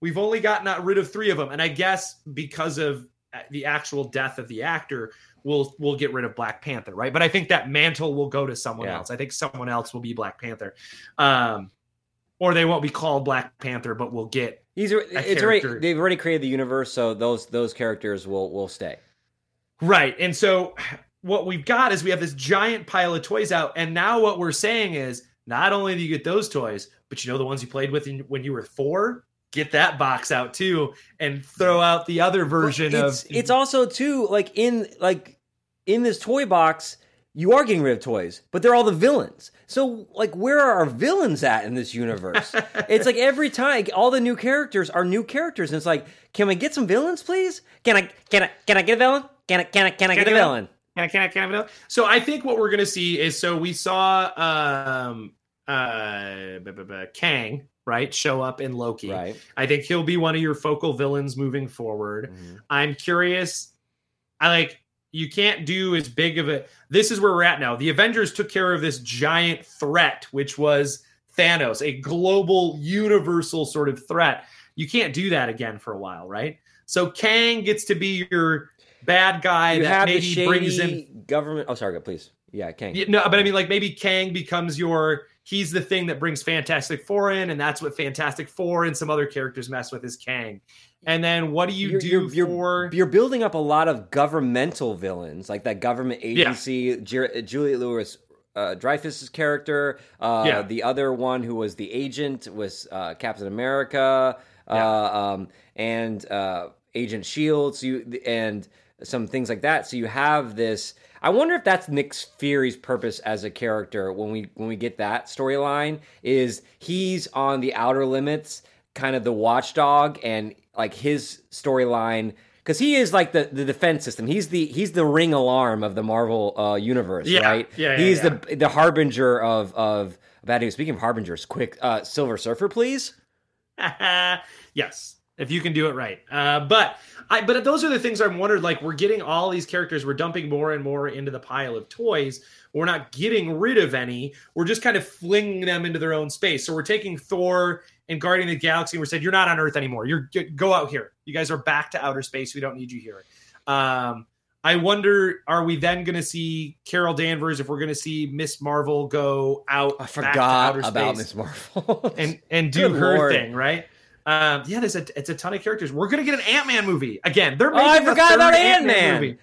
Speaker 1: We've only gotten rid of three of them, and I guess because of uh, the actual death of the actor, we'll we'll get rid of Black Panther, right? But I think that mantle will go to someone
Speaker 2: Yeah.
Speaker 1: else. I think someone else will be Black Panther, um, or they won't be called Black Panther, but we'll get
Speaker 2: He's it's already they've already created the universe, so those those characters will will stay.
Speaker 1: Right. And so what we've got is we have this giant pile of toys out. And now what we're saying is not only do you get those toys, but you know the ones you played with in, when you were four? Get that box out too and throw out the other version
Speaker 2: Well, it's,
Speaker 1: of
Speaker 2: it's also too like in like in this toy box you are getting rid of toys but they're all the villains. So like where are our villains at in this universe? It's like every time all the new characters are new characters and it's like can we get some villains please? Can i can i can i get a villain? Can i can i can i get a villain?
Speaker 1: Can I, can I, can I know? So I think what we're going to see is so we saw um uh Kang right show up in Loki.
Speaker 2: right
Speaker 1: I think he'll be one of your focal villains moving forward.
Speaker 2: Mhm.
Speaker 1: I'm curious. I like you can't do as big of a. This is where we're at now. The Avengers took care of this giant threat, which was Thanos, a global, universal sort of threat. You can't do that again for a while, right? So Kang gets to be your bad guy
Speaker 2: you
Speaker 1: that maybe brings in.
Speaker 2: government oh sorry please yeah Kang.
Speaker 1: No, but I mean, like maybe Kang becomes your. He's the thing that brings Fantastic Four in, and that's what Fantastic Four and some other characters mess with is Kang. And then what do you
Speaker 2: You're-
Speaker 1: do
Speaker 2: you're- you're-
Speaker 1: for?
Speaker 2: You're building up a lot of governmental villains, like that government agency. Ju- Julia Louis uh, Dreyfus's character. Uh,
Speaker 1: Yeah.
Speaker 2: The other one who was the agent was uh, Captain America, uh, um, and uh, Agent Shields. You and some things like that. So you have this. I wonder if that's Nick Fury's purpose as a character when we when we get that storyline. Is he's on the outer limits, kind of the watchdog, and like his storyline because he is like the, the defense system. He's the he's the ring alarm of the Marvel uh, universe,
Speaker 1: Yeah,
Speaker 2: right?
Speaker 1: yeah, yeah,
Speaker 2: he's
Speaker 1: yeah.
Speaker 2: the the harbinger of of bad news. Speaking of harbingers, quick, uh, Silver Surfer, please.
Speaker 1: yes, if you can do it right. Uh, but I but those are the things I'm wondering. Like we're getting all these characters, we're dumping more and more into the pile of toys. We're not getting rid of any. We're just kind of flinging them into their own space. So we're taking Thor and Guardian of the Galaxy. And we're saying you're not on Earth anymore. You're go out here. You guys are back to outer space. We don't need you here. Um, I wonder, are we then going to see Carol Danvers? If we're going to see Miss Marvel go out,
Speaker 2: I forgot about? Miss Marvel.
Speaker 1: and and do
Speaker 2: Good
Speaker 1: her
Speaker 2: Lord.
Speaker 1: thing, right? Um, yeah, there's a it's a ton of characters. We're gonna get an Ant Man movie again. They're
Speaker 2: oh,
Speaker 1: making
Speaker 2: I
Speaker 1: a
Speaker 2: forgot
Speaker 1: third
Speaker 2: about
Speaker 1: Ant-Man movie.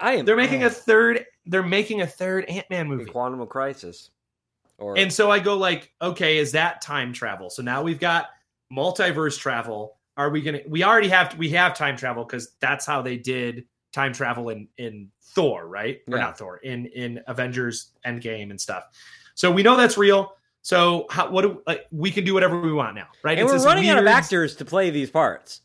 Speaker 2: I am.
Speaker 1: They're making
Speaker 2: oh,
Speaker 1: a third. They're making a third Ant Man
Speaker 2: the
Speaker 1: movie.
Speaker 2: Quantum of Crisis. Or
Speaker 1: And so I go like, okay, is that time travel? So now we've got multiverse travel. Are we gonna? We already have we have time travel because that's how they did time travel in in Thor, right? Or
Speaker 2: Yeah.
Speaker 1: not Thor in in Avengers Endgame and stuff. So we know that's real. So how, what do like we can do whatever we want now, right?
Speaker 2: and
Speaker 1: It's
Speaker 2: we're running out of
Speaker 1: weird-
Speaker 2: actors to play these parts.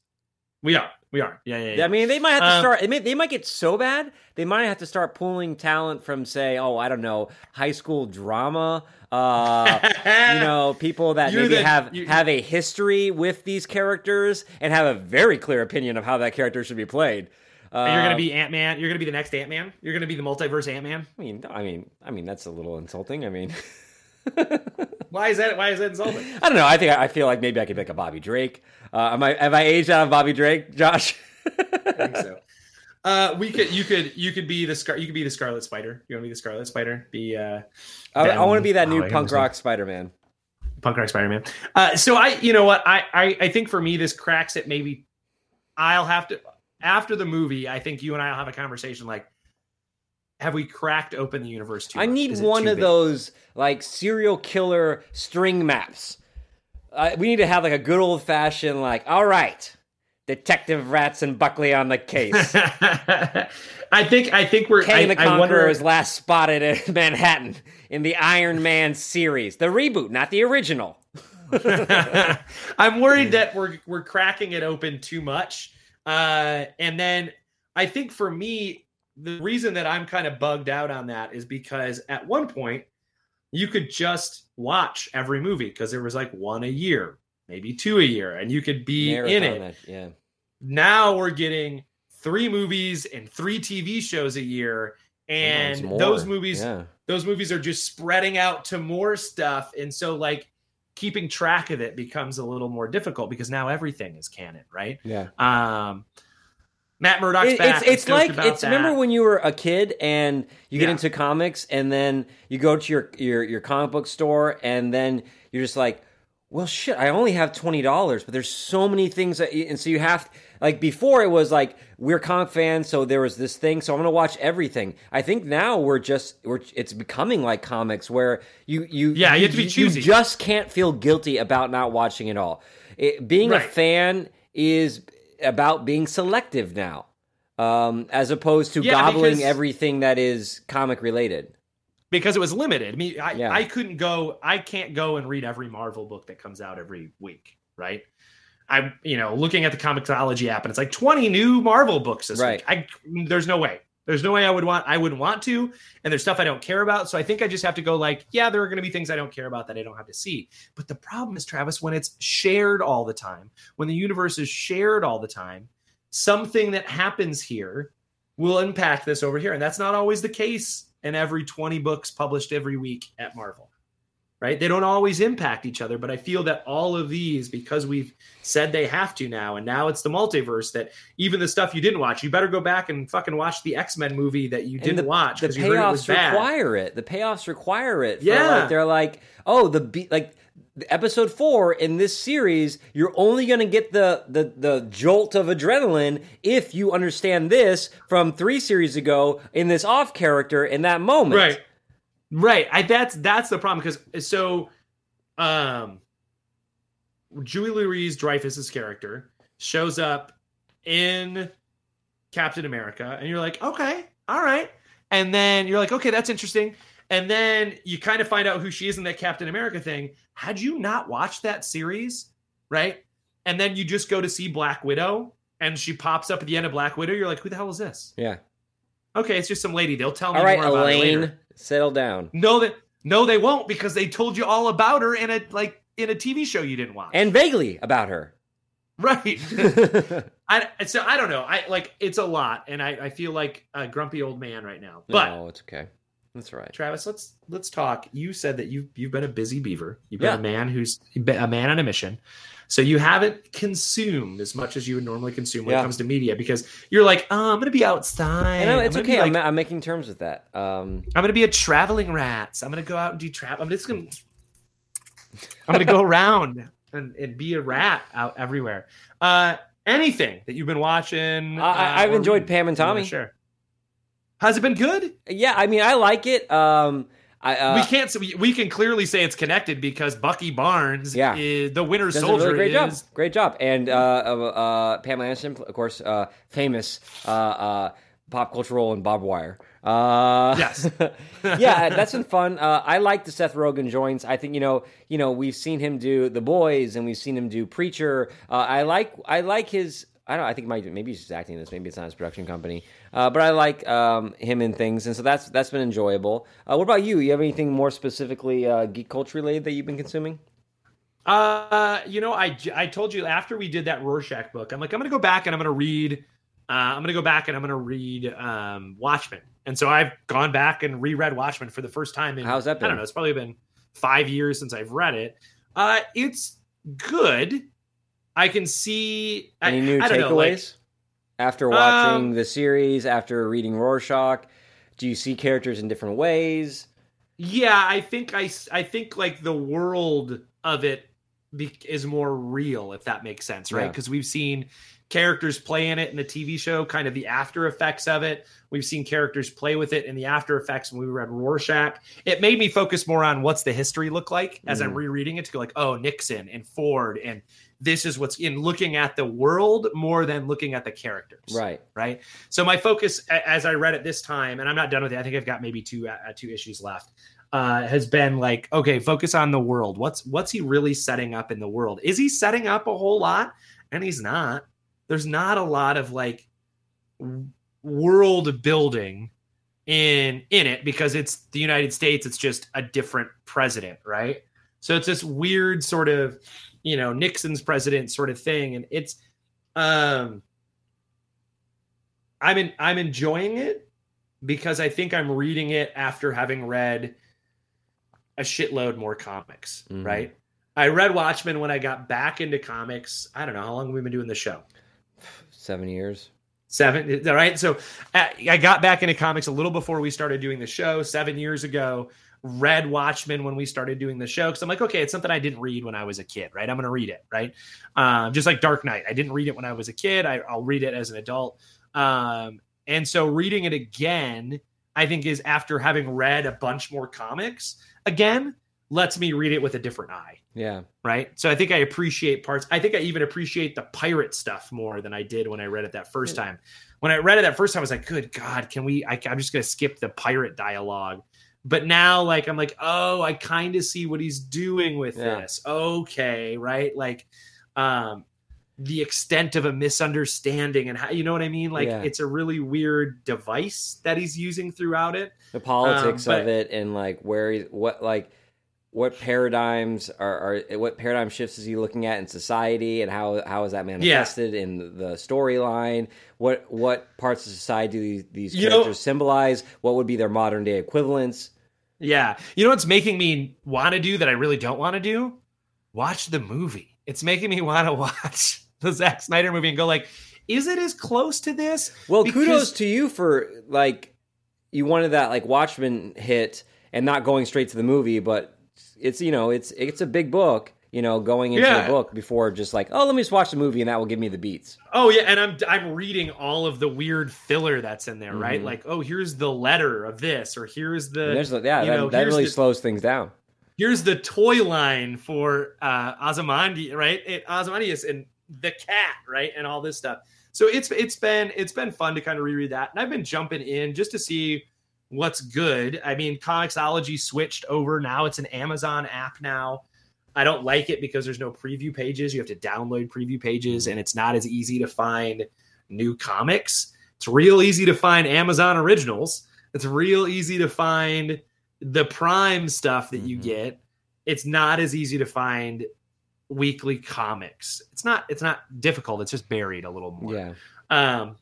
Speaker 1: We are. We are. Yeah, yeah. yeah.
Speaker 2: I mean, they might have to
Speaker 1: Um,
Speaker 2: start. They, may, they might get so bad they might have to start pulling talent from, say, oh, I don't know, high school drama. Uh, you know, people that
Speaker 1: You're
Speaker 2: maybe
Speaker 1: the-
Speaker 2: have
Speaker 1: you-
Speaker 2: have a history with these characters and have a very clear opinion of how that character should be played. Uh,
Speaker 1: you're gonna be Ant Man. You're gonna be the next Ant Man. You're gonna be the multiverse Ant Man.
Speaker 2: I mean, I mean, I mean, that's a little insulting. I mean,
Speaker 1: Why is that? Why is that insulting?
Speaker 2: I don't know. I think I feel like maybe I could pick a Bobby Drake. Uh, am I have I aged out of Bobby Drake, Josh?
Speaker 1: I think so. Uh, we could, you could, you could be the Scar. You could be the Scarlet Spider. You want to be the Scarlet Spider? Be uh,
Speaker 2: I, I want to be that
Speaker 1: Oh,
Speaker 2: new
Speaker 1: I
Speaker 2: punk rock Spider Man.
Speaker 1: punk rock Spider-Man. Uh, so I, you know what, I, I, I think for me this cracks it. Maybe I'll have to after the movie. I think you and I'll have a conversation. Like, have we cracked open the universe too?
Speaker 2: I
Speaker 1: much?
Speaker 2: need one of
Speaker 1: big?
Speaker 2: those like serial killer string maps. Uh, we need to have like a good old fashioned like, all right, Detective Rats and Buckley on the case.
Speaker 1: I think I think we're.
Speaker 2: Kang
Speaker 1: I,
Speaker 2: the
Speaker 1: I
Speaker 2: Conqueror
Speaker 1: wonder,
Speaker 2: is last spotted in Manhattan in the Iron Man series, the reboot, not the original.
Speaker 1: I'm worried that we're we're cracking it open too much. Uh, and then I think for me, the reason that I'm kind of bugged out on that is because at one point you could just watch every movie because there was like one a year, maybe two a year, and you could be in
Speaker 2: Marathon
Speaker 1: it.
Speaker 2: yeah.
Speaker 1: Now we're getting three movies and three TV shows a year, and those movies
Speaker 2: Yeah.
Speaker 1: those movies are just spreading out to more stuff and so like keeping track of it becomes a little more difficult because now everything is canon right
Speaker 2: Yeah.
Speaker 1: um matt murdock's
Speaker 2: It-
Speaker 1: back
Speaker 2: it's it's like it's
Speaker 1: that.
Speaker 2: remember when you were a kid and you get
Speaker 1: Yeah.
Speaker 2: into comics and then you go to your your your comic book store and then you're just like well shit i only have $20 but there's so many things that and so you have like before it was like we're comic fans so there was this thing so i'm gonna watch everything i think now we're just we're it's becoming like comics where you you
Speaker 1: Yeah, you have to be choosy.
Speaker 2: you just can't feel guilty about not watching it all it, being a fan is about being selective now um, as opposed to
Speaker 1: Yeah,
Speaker 2: gobbling
Speaker 1: because-
Speaker 2: everything that is comic related.
Speaker 1: because it was limited i mean I,
Speaker 2: Yeah.
Speaker 1: I couldn't go i can't go and read every marvel book that comes out every week right i'm you know looking at the comixology app and it's like 20 new marvel books this
Speaker 2: Right.
Speaker 1: week i there's no way there's no way i would want i wouldn't want to and there's stuff i don't care about. So i think i just have to go like yeah there are going to be things i don't care about that i don't have to see. But the problem is travis when it's shared all the time when the universe is shared all the time something that happens here will impact this over here. And that's not always the case in every 20 books published every week at marvel right they don't always impact each other but i feel that all of these because we've said they have to now and now it's the multiverse that even the stuff you didn't watch you better go back and fucking watch the x-men movie that you
Speaker 2: And
Speaker 1: didn't
Speaker 2: the,
Speaker 1: watch
Speaker 2: The
Speaker 1: because you heard it was
Speaker 2: payoffs
Speaker 1: bad
Speaker 2: require it. The payoffs require it.
Speaker 1: Yeah.
Speaker 2: like, they're like, oh, the be- like the episode four in this series, you're only going to get the, the the jolt of adrenaline if you understand this from three series ago in this off character in that moment.
Speaker 1: right right I, that's that's the problem because so um Julia Louis-Dreyfus's character shows up in captain america and you're like okay all right. And then you're like okay that's interesting. And then you kind of find out who she is in that captain america thing. Had you not watched that series right? And then you just go to see black widow and she pops up at the end of black widow you're like who the hell is this?
Speaker 2: Yeah.
Speaker 1: Okay it's just some lady they'll tell me
Speaker 2: All right,
Speaker 1: more about it later.
Speaker 2: Elaine, settle down.
Speaker 1: No, that no, they won't because they told you all about her in a like in a TV show you didn't watch.
Speaker 2: And vaguely about her.
Speaker 1: right. I so I don't know. I like it's a lot, and I, I feel like a grumpy old man right now. But
Speaker 2: no, it's okay. That's right.
Speaker 1: Travis, let's let's talk. You said that you you've been a busy beaver. You've been
Speaker 2: Yeah.
Speaker 1: a man who's a man on a mission. So you haven't consumed as much as you would normally consume when
Speaker 2: Yeah.
Speaker 1: it comes to media because you're like, oh, I'm gonna be outside.
Speaker 2: It's okay.
Speaker 1: be,
Speaker 2: I'm, I'm making terms with that. Um,
Speaker 1: I'm gonna be a traveling rat. So I'm gonna go out and do travel. I'm just gonna I'm gonna go around and, and be a rat out everywhere. Uh anything that you've been watching.
Speaker 2: I, I-
Speaker 1: uh,
Speaker 2: I've enjoyed Pam and Tommy.
Speaker 1: Sure. Has it been good?
Speaker 2: Yeah, I mean, I like it. Um, I uh,
Speaker 1: we can't. We, we can clearly say it's connected because Bucky Barnes,
Speaker 2: Yeah.
Speaker 1: is the Winter
Speaker 2: does
Speaker 1: Soldier.
Speaker 2: really great job. Great job. And uh, uh, uh, Pamela Anderson, of course, uh, famous uh, uh, pop culture role in Barb Wire. Uh,
Speaker 1: Yes.
Speaker 2: yeah, that's been fun. Uh, I like the Seth Rogen joints. I think you know, you know, we've seen him do The Boys, and we've seen him do Preacher. Uh, I like, I like his I don't. I think might maybe he's just acting in this. Maybe it's not his production company. Uh, but I like um, him in things, and so that's that's been enjoyable. Uh, what about you? You have anything more specifically uh, geek culture related that you've been consuming?
Speaker 1: Uh, you know, I I told you after we did that Rorschach book, I'm like, I'm gonna go back and I'm gonna read. Uh, I'm gonna go back and I'm gonna read um, Watchmen, and so I've gone back and reread Watchmen for the first time. In,
Speaker 2: How's that been?
Speaker 1: I don't know. It's probably been five years since I've read it. Uh, it's good. I can see.
Speaker 2: Any
Speaker 1: I,
Speaker 2: new
Speaker 1: I
Speaker 2: takeaways
Speaker 1: know, like,
Speaker 2: after watching
Speaker 1: Um,
Speaker 2: the series? After reading Rorschach, do you see characters in different ways?
Speaker 1: Yeah, I think I I think like the world of it be, is more real, if that makes sense, right?
Speaker 2: Yeah.
Speaker 1: Because we've seen characters play in it in the TV show, kind of the after effects of it. We've seen characters play with it in the after effects when we read Rorschach. It made me focus more on what's the history look like as I'm
Speaker 2: Mhm.
Speaker 1: rereading it to go like, oh, Nixon and Ford and this is what's in looking at the world more than looking at the characters
Speaker 2: Right.
Speaker 1: right? So my focus, as I read it this time, and I'm not done with it. I think I've got maybe two uh, two issues left. Uh, has been like, okay, focus on the world. What's what's he really setting up in the world? Is he setting up a whole lot? And he's not. There's not a lot of like world building in in it because it's the United States. It's just a different president, right? So it's this weird sort of, you know, Nixon's president sort of thing, and it's um I'm in, I'm enjoying it because I think I'm reading it after having read a shitload more comics,
Speaker 2: Mhm.
Speaker 1: right? I read Watchmen when I got back into comics. I don't know how long we've we been doing the show.
Speaker 2: Seven years.
Speaker 1: Seven, all right. So uh, I got back into comics a little before we started doing the show seven years ago. Read Watchmen when we started doing the show because I'm like, okay, it's something I didn't read when I was a kid, right? I'm going to read it, right? Um, just like Dark Knight, I didn't read it when I was a kid. I, I'll read it as an adult. Um, and so reading it again, I think is after having read a bunch more comics again, lets me read it with a different eye
Speaker 2: Yeah.
Speaker 1: right? So I think I appreciate parts. I think I even appreciate the pirate stuff more than I did when I read it that first time. When I read it that first time, I was like, "Good God, can we?" I, I'm just gonna skip the pirate dialogue. But now, like, I'm like, "Oh, I kind of see what he's doing with
Speaker 2: Yeah.
Speaker 1: this." Okay, right? Like, um, the extent of a misunderstanding and how you know what I mean? Like,
Speaker 2: Yeah.
Speaker 1: it's a really weird device that he's using throughout it.
Speaker 2: The politics
Speaker 1: Um, but-
Speaker 2: of it and like where he, what like what paradigms are, are what paradigm shifts is he looking at in society and how how is that manifested in the storyline what what parts of society do these, these
Speaker 1: You know-
Speaker 2: characters symbolize what would be their modern day equivalents
Speaker 1: Yeah. You know what's making me want to do that I really don't want to do? Watch the movie. It's making me want to watch the Zack Snyder movie and go like, is it as close to this?
Speaker 2: well
Speaker 1: Because-
Speaker 2: kudos to you for like you wanted that like watchmen hit and not going straight to the movie but it's you know it's it's a big book you know going into
Speaker 1: Yeah.
Speaker 2: the book before just like oh let me just watch the movie and that will give me the beats
Speaker 1: Oh yeah, and I'm I'm reading all of the weird filler that's in there, right?
Speaker 2: Mhm.
Speaker 1: Like, oh, here's the letter of this, or here's the
Speaker 2: yeah
Speaker 1: you
Speaker 2: that,
Speaker 1: know,
Speaker 2: that really
Speaker 1: the-
Speaker 2: slows things down
Speaker 1: here's the toy line for uh Ozymandias, right? It, Ozymandias and the cat, right? And all this stuff. So it's it's been it's been fun to kind of reread that. And I've been jumping in just to see what's good. I mean, Comixology switched over. Now it's an Amazon app now. I don't like it because there's no preview pages. You have to download preview pages and it's not as easy to find new comics. It's real easy to find Amazon originals. It's real easy to find the prime stuff that you
Speaker 2: Mhm.
Speaker 1: get. It's not as easy to find weekly comics. It's not it's not difficult. It's just buried a little more.
Speaker 2: yeah
Speaker 1: Um,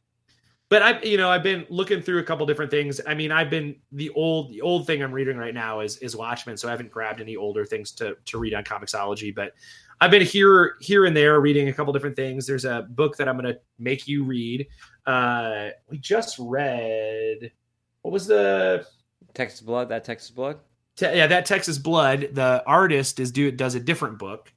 Speaker 1: but I, you know, I've been looking through a couple different things. I mean, I've been the old, the old thing I'm reading right now is is Watchmen, so I haven't grabbed any older things to to read on Comixology. But I've been here, here and there, reading a couple different things. There's a book that I'm going to make you read. Uh, we just read. What was the?
Speaker 2: Texas Blood, that Texas Blood.
Speaker 1: Te- yeah, that Texas Blood. The artist is do does a different book,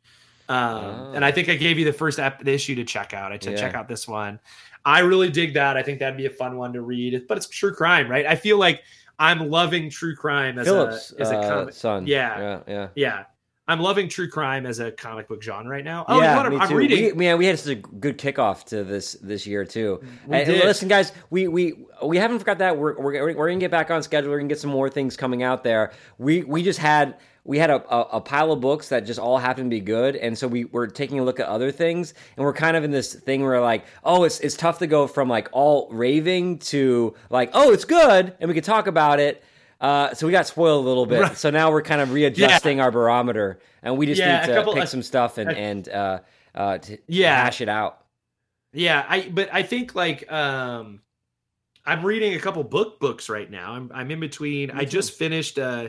Speaker 1: um,
Speaker 2: Oh.
Speaker 1: and I think I gave you the first issue to check out. I to
Speaker 2: Yeah.
Speaker 1: check out this one. I really dig that. I think that'd be a fun one to read. But it's true crime, right? I feel like I'm loving true crime as
Speaker 2: Phillips,
Speaker 1: a as a
Speaker 2: uh,
Speaker 1: comic.
Speaker 2: son.
Speaker 1: Yeah.
Speaker 2: yeah, yeah.
Speaker 1: Yeah, I'm loving true crime as a comic book genre right now. Oh,
Speaker 2: yeah,
Speaker 1: you know what?
Speaker 2: me
Speaker 1: I'm, I'm reading.
Speaker 2: We, man, we had such a good kickoff to this this year too.
Speaker 1: We
Speaker 2: And
Speaker 1: did.
Speaker 2: listen, guys, we we we haven't forgot that we're, we're we're gonna get back on schedule. We're gonna get some more things coming out there. We we just had we had a, a, a pile of books that just all happened to be good, and so we were taking a look at other things, and we're kind of in this thing where like, oh, it's it's tough to go from like all raving to like, oh, it's good, and we could talk about it. Uh, so we got spoiled a little bit.
Speaker 1: Right.
Speaker 2: So now we're kind of readjusting our barometer, and we just
Speaker 1: Yeah,
Speaker 2: need to
Speaker 1: couple-
Speaker 2: pick
Speaker 1: a-
Speaker 2: some stuff and and uh, uh, to
Speaker 1: Yeah.
Speaker 2: hash it out.
Speaker 1: Yeah, I but I think like um I'm reading a couple book books right now. I'm I'm in between. I just finished uh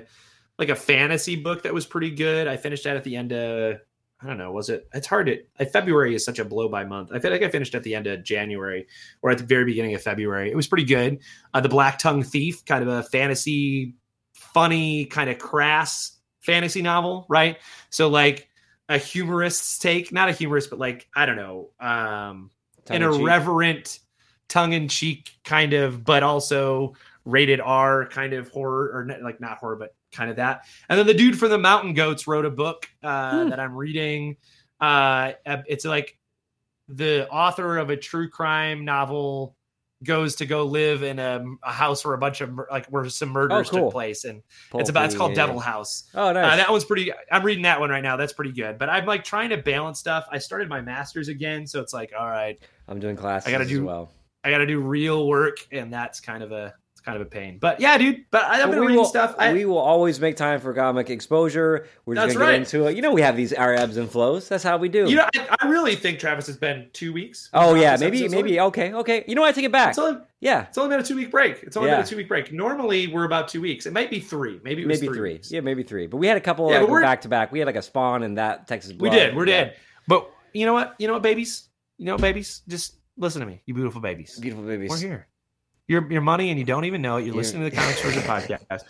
Speaker 1: like a fantasy book that was pretty good. I finished that at the end of I don't know, was it? It's hard to February is such a blow by month. I feel like I finished at the end of January or at the very beginning of February. It was pretty good. Uh, the Blacktongue Thief, kind of a fantasy, funny, kind of crass fantasy novel, right? So like a humorist's take, not a humorist, but like I don't know, um, an irreverent, tongue-in-cheek kind of, but also rated R kind of horror, or not, like not horror, but kind of that. And then the dude from the Mountain Goats wrote a book uh,
Speaker 2: Hmm.
Speaker 1: that I'm reading. Uh, it's like the author of a true crime novel goes to go live in a, a house where a bunch of like where some murders
Speaker 2: cool.
Speaker 1: took place, and
Speaker 2: Pulpy,
Speaker 1: it's about it's called
Speaker 2: yeah,
Speaker 1: Devil. House.
Speaker 2: Oh,
Speaker 1: Uh,
Speaker 2: nice.
Speaker 1: that one's pretty. I'm reading that one right now. That's pretty good. But I'm like trying to balance stuff. I started my master's again, so it's like, all right,
Speaker 2: I'm doing classes
Speaker 1: I gotta
Speaker 2: as
Speaker 1: do-
Speaker 2: well.
Speaker 1: I got to do real work, and that's kind of a kind of a pain. But yeah, dude. But I- I've been
Speaker 2: we
Speaker 1: reading
Speaker 2: will,
Speaker 1: stuff. I,
Speaker 2: we will always make time for comic exposure. We're just gonna get into it. You know, we have these our ebbs and flows. That's how we do.
Speaker 1: you know, I, I really think Travis has been two weeks.
Speaker 2: oh yeah, maybe maybe okay, okay. You know what? I take it back.
Speaker 1: It's only,
Speaker 2: Yeah,
Speaker 1: it's only been a two week break. It's only
Speaker 2: Yeah.
Speaker 1: been a two week break. Normally we're about two weeks. It might be three. Maybe it was
Speaker 2: maybe
Speaker 1: three.
Speaker 2: three. Yeah, maybe three. But we had a couple
Speaker 1: Yeah,
Speaker 2: like back to back. We had like a spawn and that Texas.
Speaker 1: We did. We're
Speaker 2: Yeah.
Speaker 1: dead. But you know what? You know what, babies? You know what, babies? Just listen to me, you beautiful babies.
Speaker 2: Beautiful babies.
Speaker 1: We're here. Your your money, and you don't even know it. You're listening to the Comic Exposure podcast.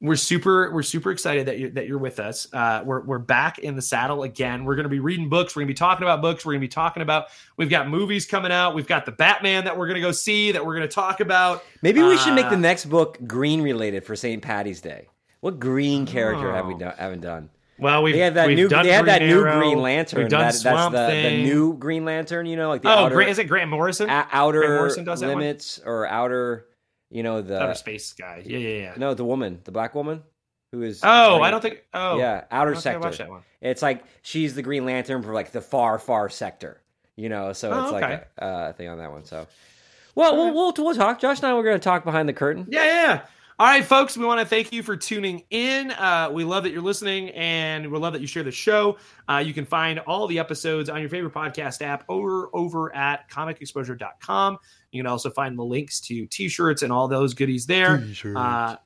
Speaker 1: We're super we're super excited that you're that you're with us. Uh, we're we're back in the saddle again. We're going to be reading books. We're going to be talking about books. We're going to be talking about. We've got movies coming out. We've got the Batman that we're going to go see. That we're going to talk about.
Speaker 2: Maybe we should make the
Speaker 1: Uh,
Speaker 2: next book green related for St. Patty's Day. What green character have we
Speaker 1: Oh.
Speaker 2: done, haven't done?
Speaker 1: Well, we've
Speaker 2: They have that
Speaker 1: we've
Speaker 2: new.
Speaker 1: done
Speaker 2: They have that
Speaker 1: Green
Speaker 2: new
Speaker 1: Arrow,
Speaker 2: Green Lantern.
Speaker 1: We've done
Speaker 2: that, that's
Speaker 1: Swamp
Speaker 2: the, the
Speaker 1: Thing.
Speaker 2: new Green Lantern. You know, like the
Speaker 1: Oh,
Speaker 2: outer,
Speaker 1: Grant, is it Grant Morrison?
Speaker 2: a-
Speaker 1: Grant
Speaker 2: outer
Speaker 1: Morrison does that
Speaker 2: limits or outer. You know the
Speaker 1: Outer space guy. Yeah, yeah, yeah.
Speaker 2: no the woman, the black woman, who is
Speaker 1: Oh. I don't think. Oh,
Speaker 2: yeah outer
Speaker 1: don't think I
Speaker 2: sector.
Speaker 1: that.
Speaker 2: It's like she's the Green Lantern for like the far far sector. You know, so
Speaker 1: Oh,
Speaker 2: it's
Speaker 1: okay.
Speaker 2: like a uh, thing on that one. So, well, we'll, we'll we'll talk. Josh and I we're going to talk behind the curtain.
Speaker 1: Yeah, yeah. All right, folks, we want to thank you for tuning in. Uh, we love that you're listening and we love that you share the show. Uh, you can find all the episodes on your favorite podcast app over over at comicexposure.com. You can also find the links to t shirts and all those goodies there. T Uh,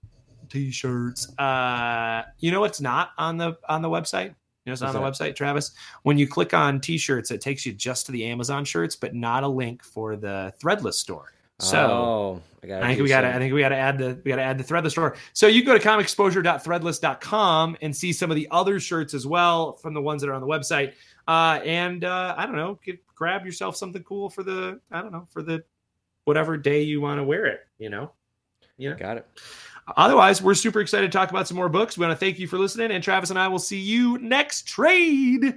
Speaker 1: t-shirts. Uh, you know what's not on the on the website? You know it's not on the website, Travis? When you click on t-shirts, it takes you just to the Amazon shirts, but not a link for the Threadless store. So
Speaker 2: oh, I,
Speaker 1: I think we got to. I think we got to add the. We got to add the Threadless store. So you go to comicexposure.threadless.com and see some of the other shirts as well from the ones that are on the website. Uh, and uh, I don't know, get, grab yourself something cool for the. I don't know for the whatever day you want to wear it. You know. You know.
Speaker 2: Got it.
Speaker 1: Otherwise, we're super excited to talk about some more books. We want to thank you for listening, and Travis and I will see you next trade.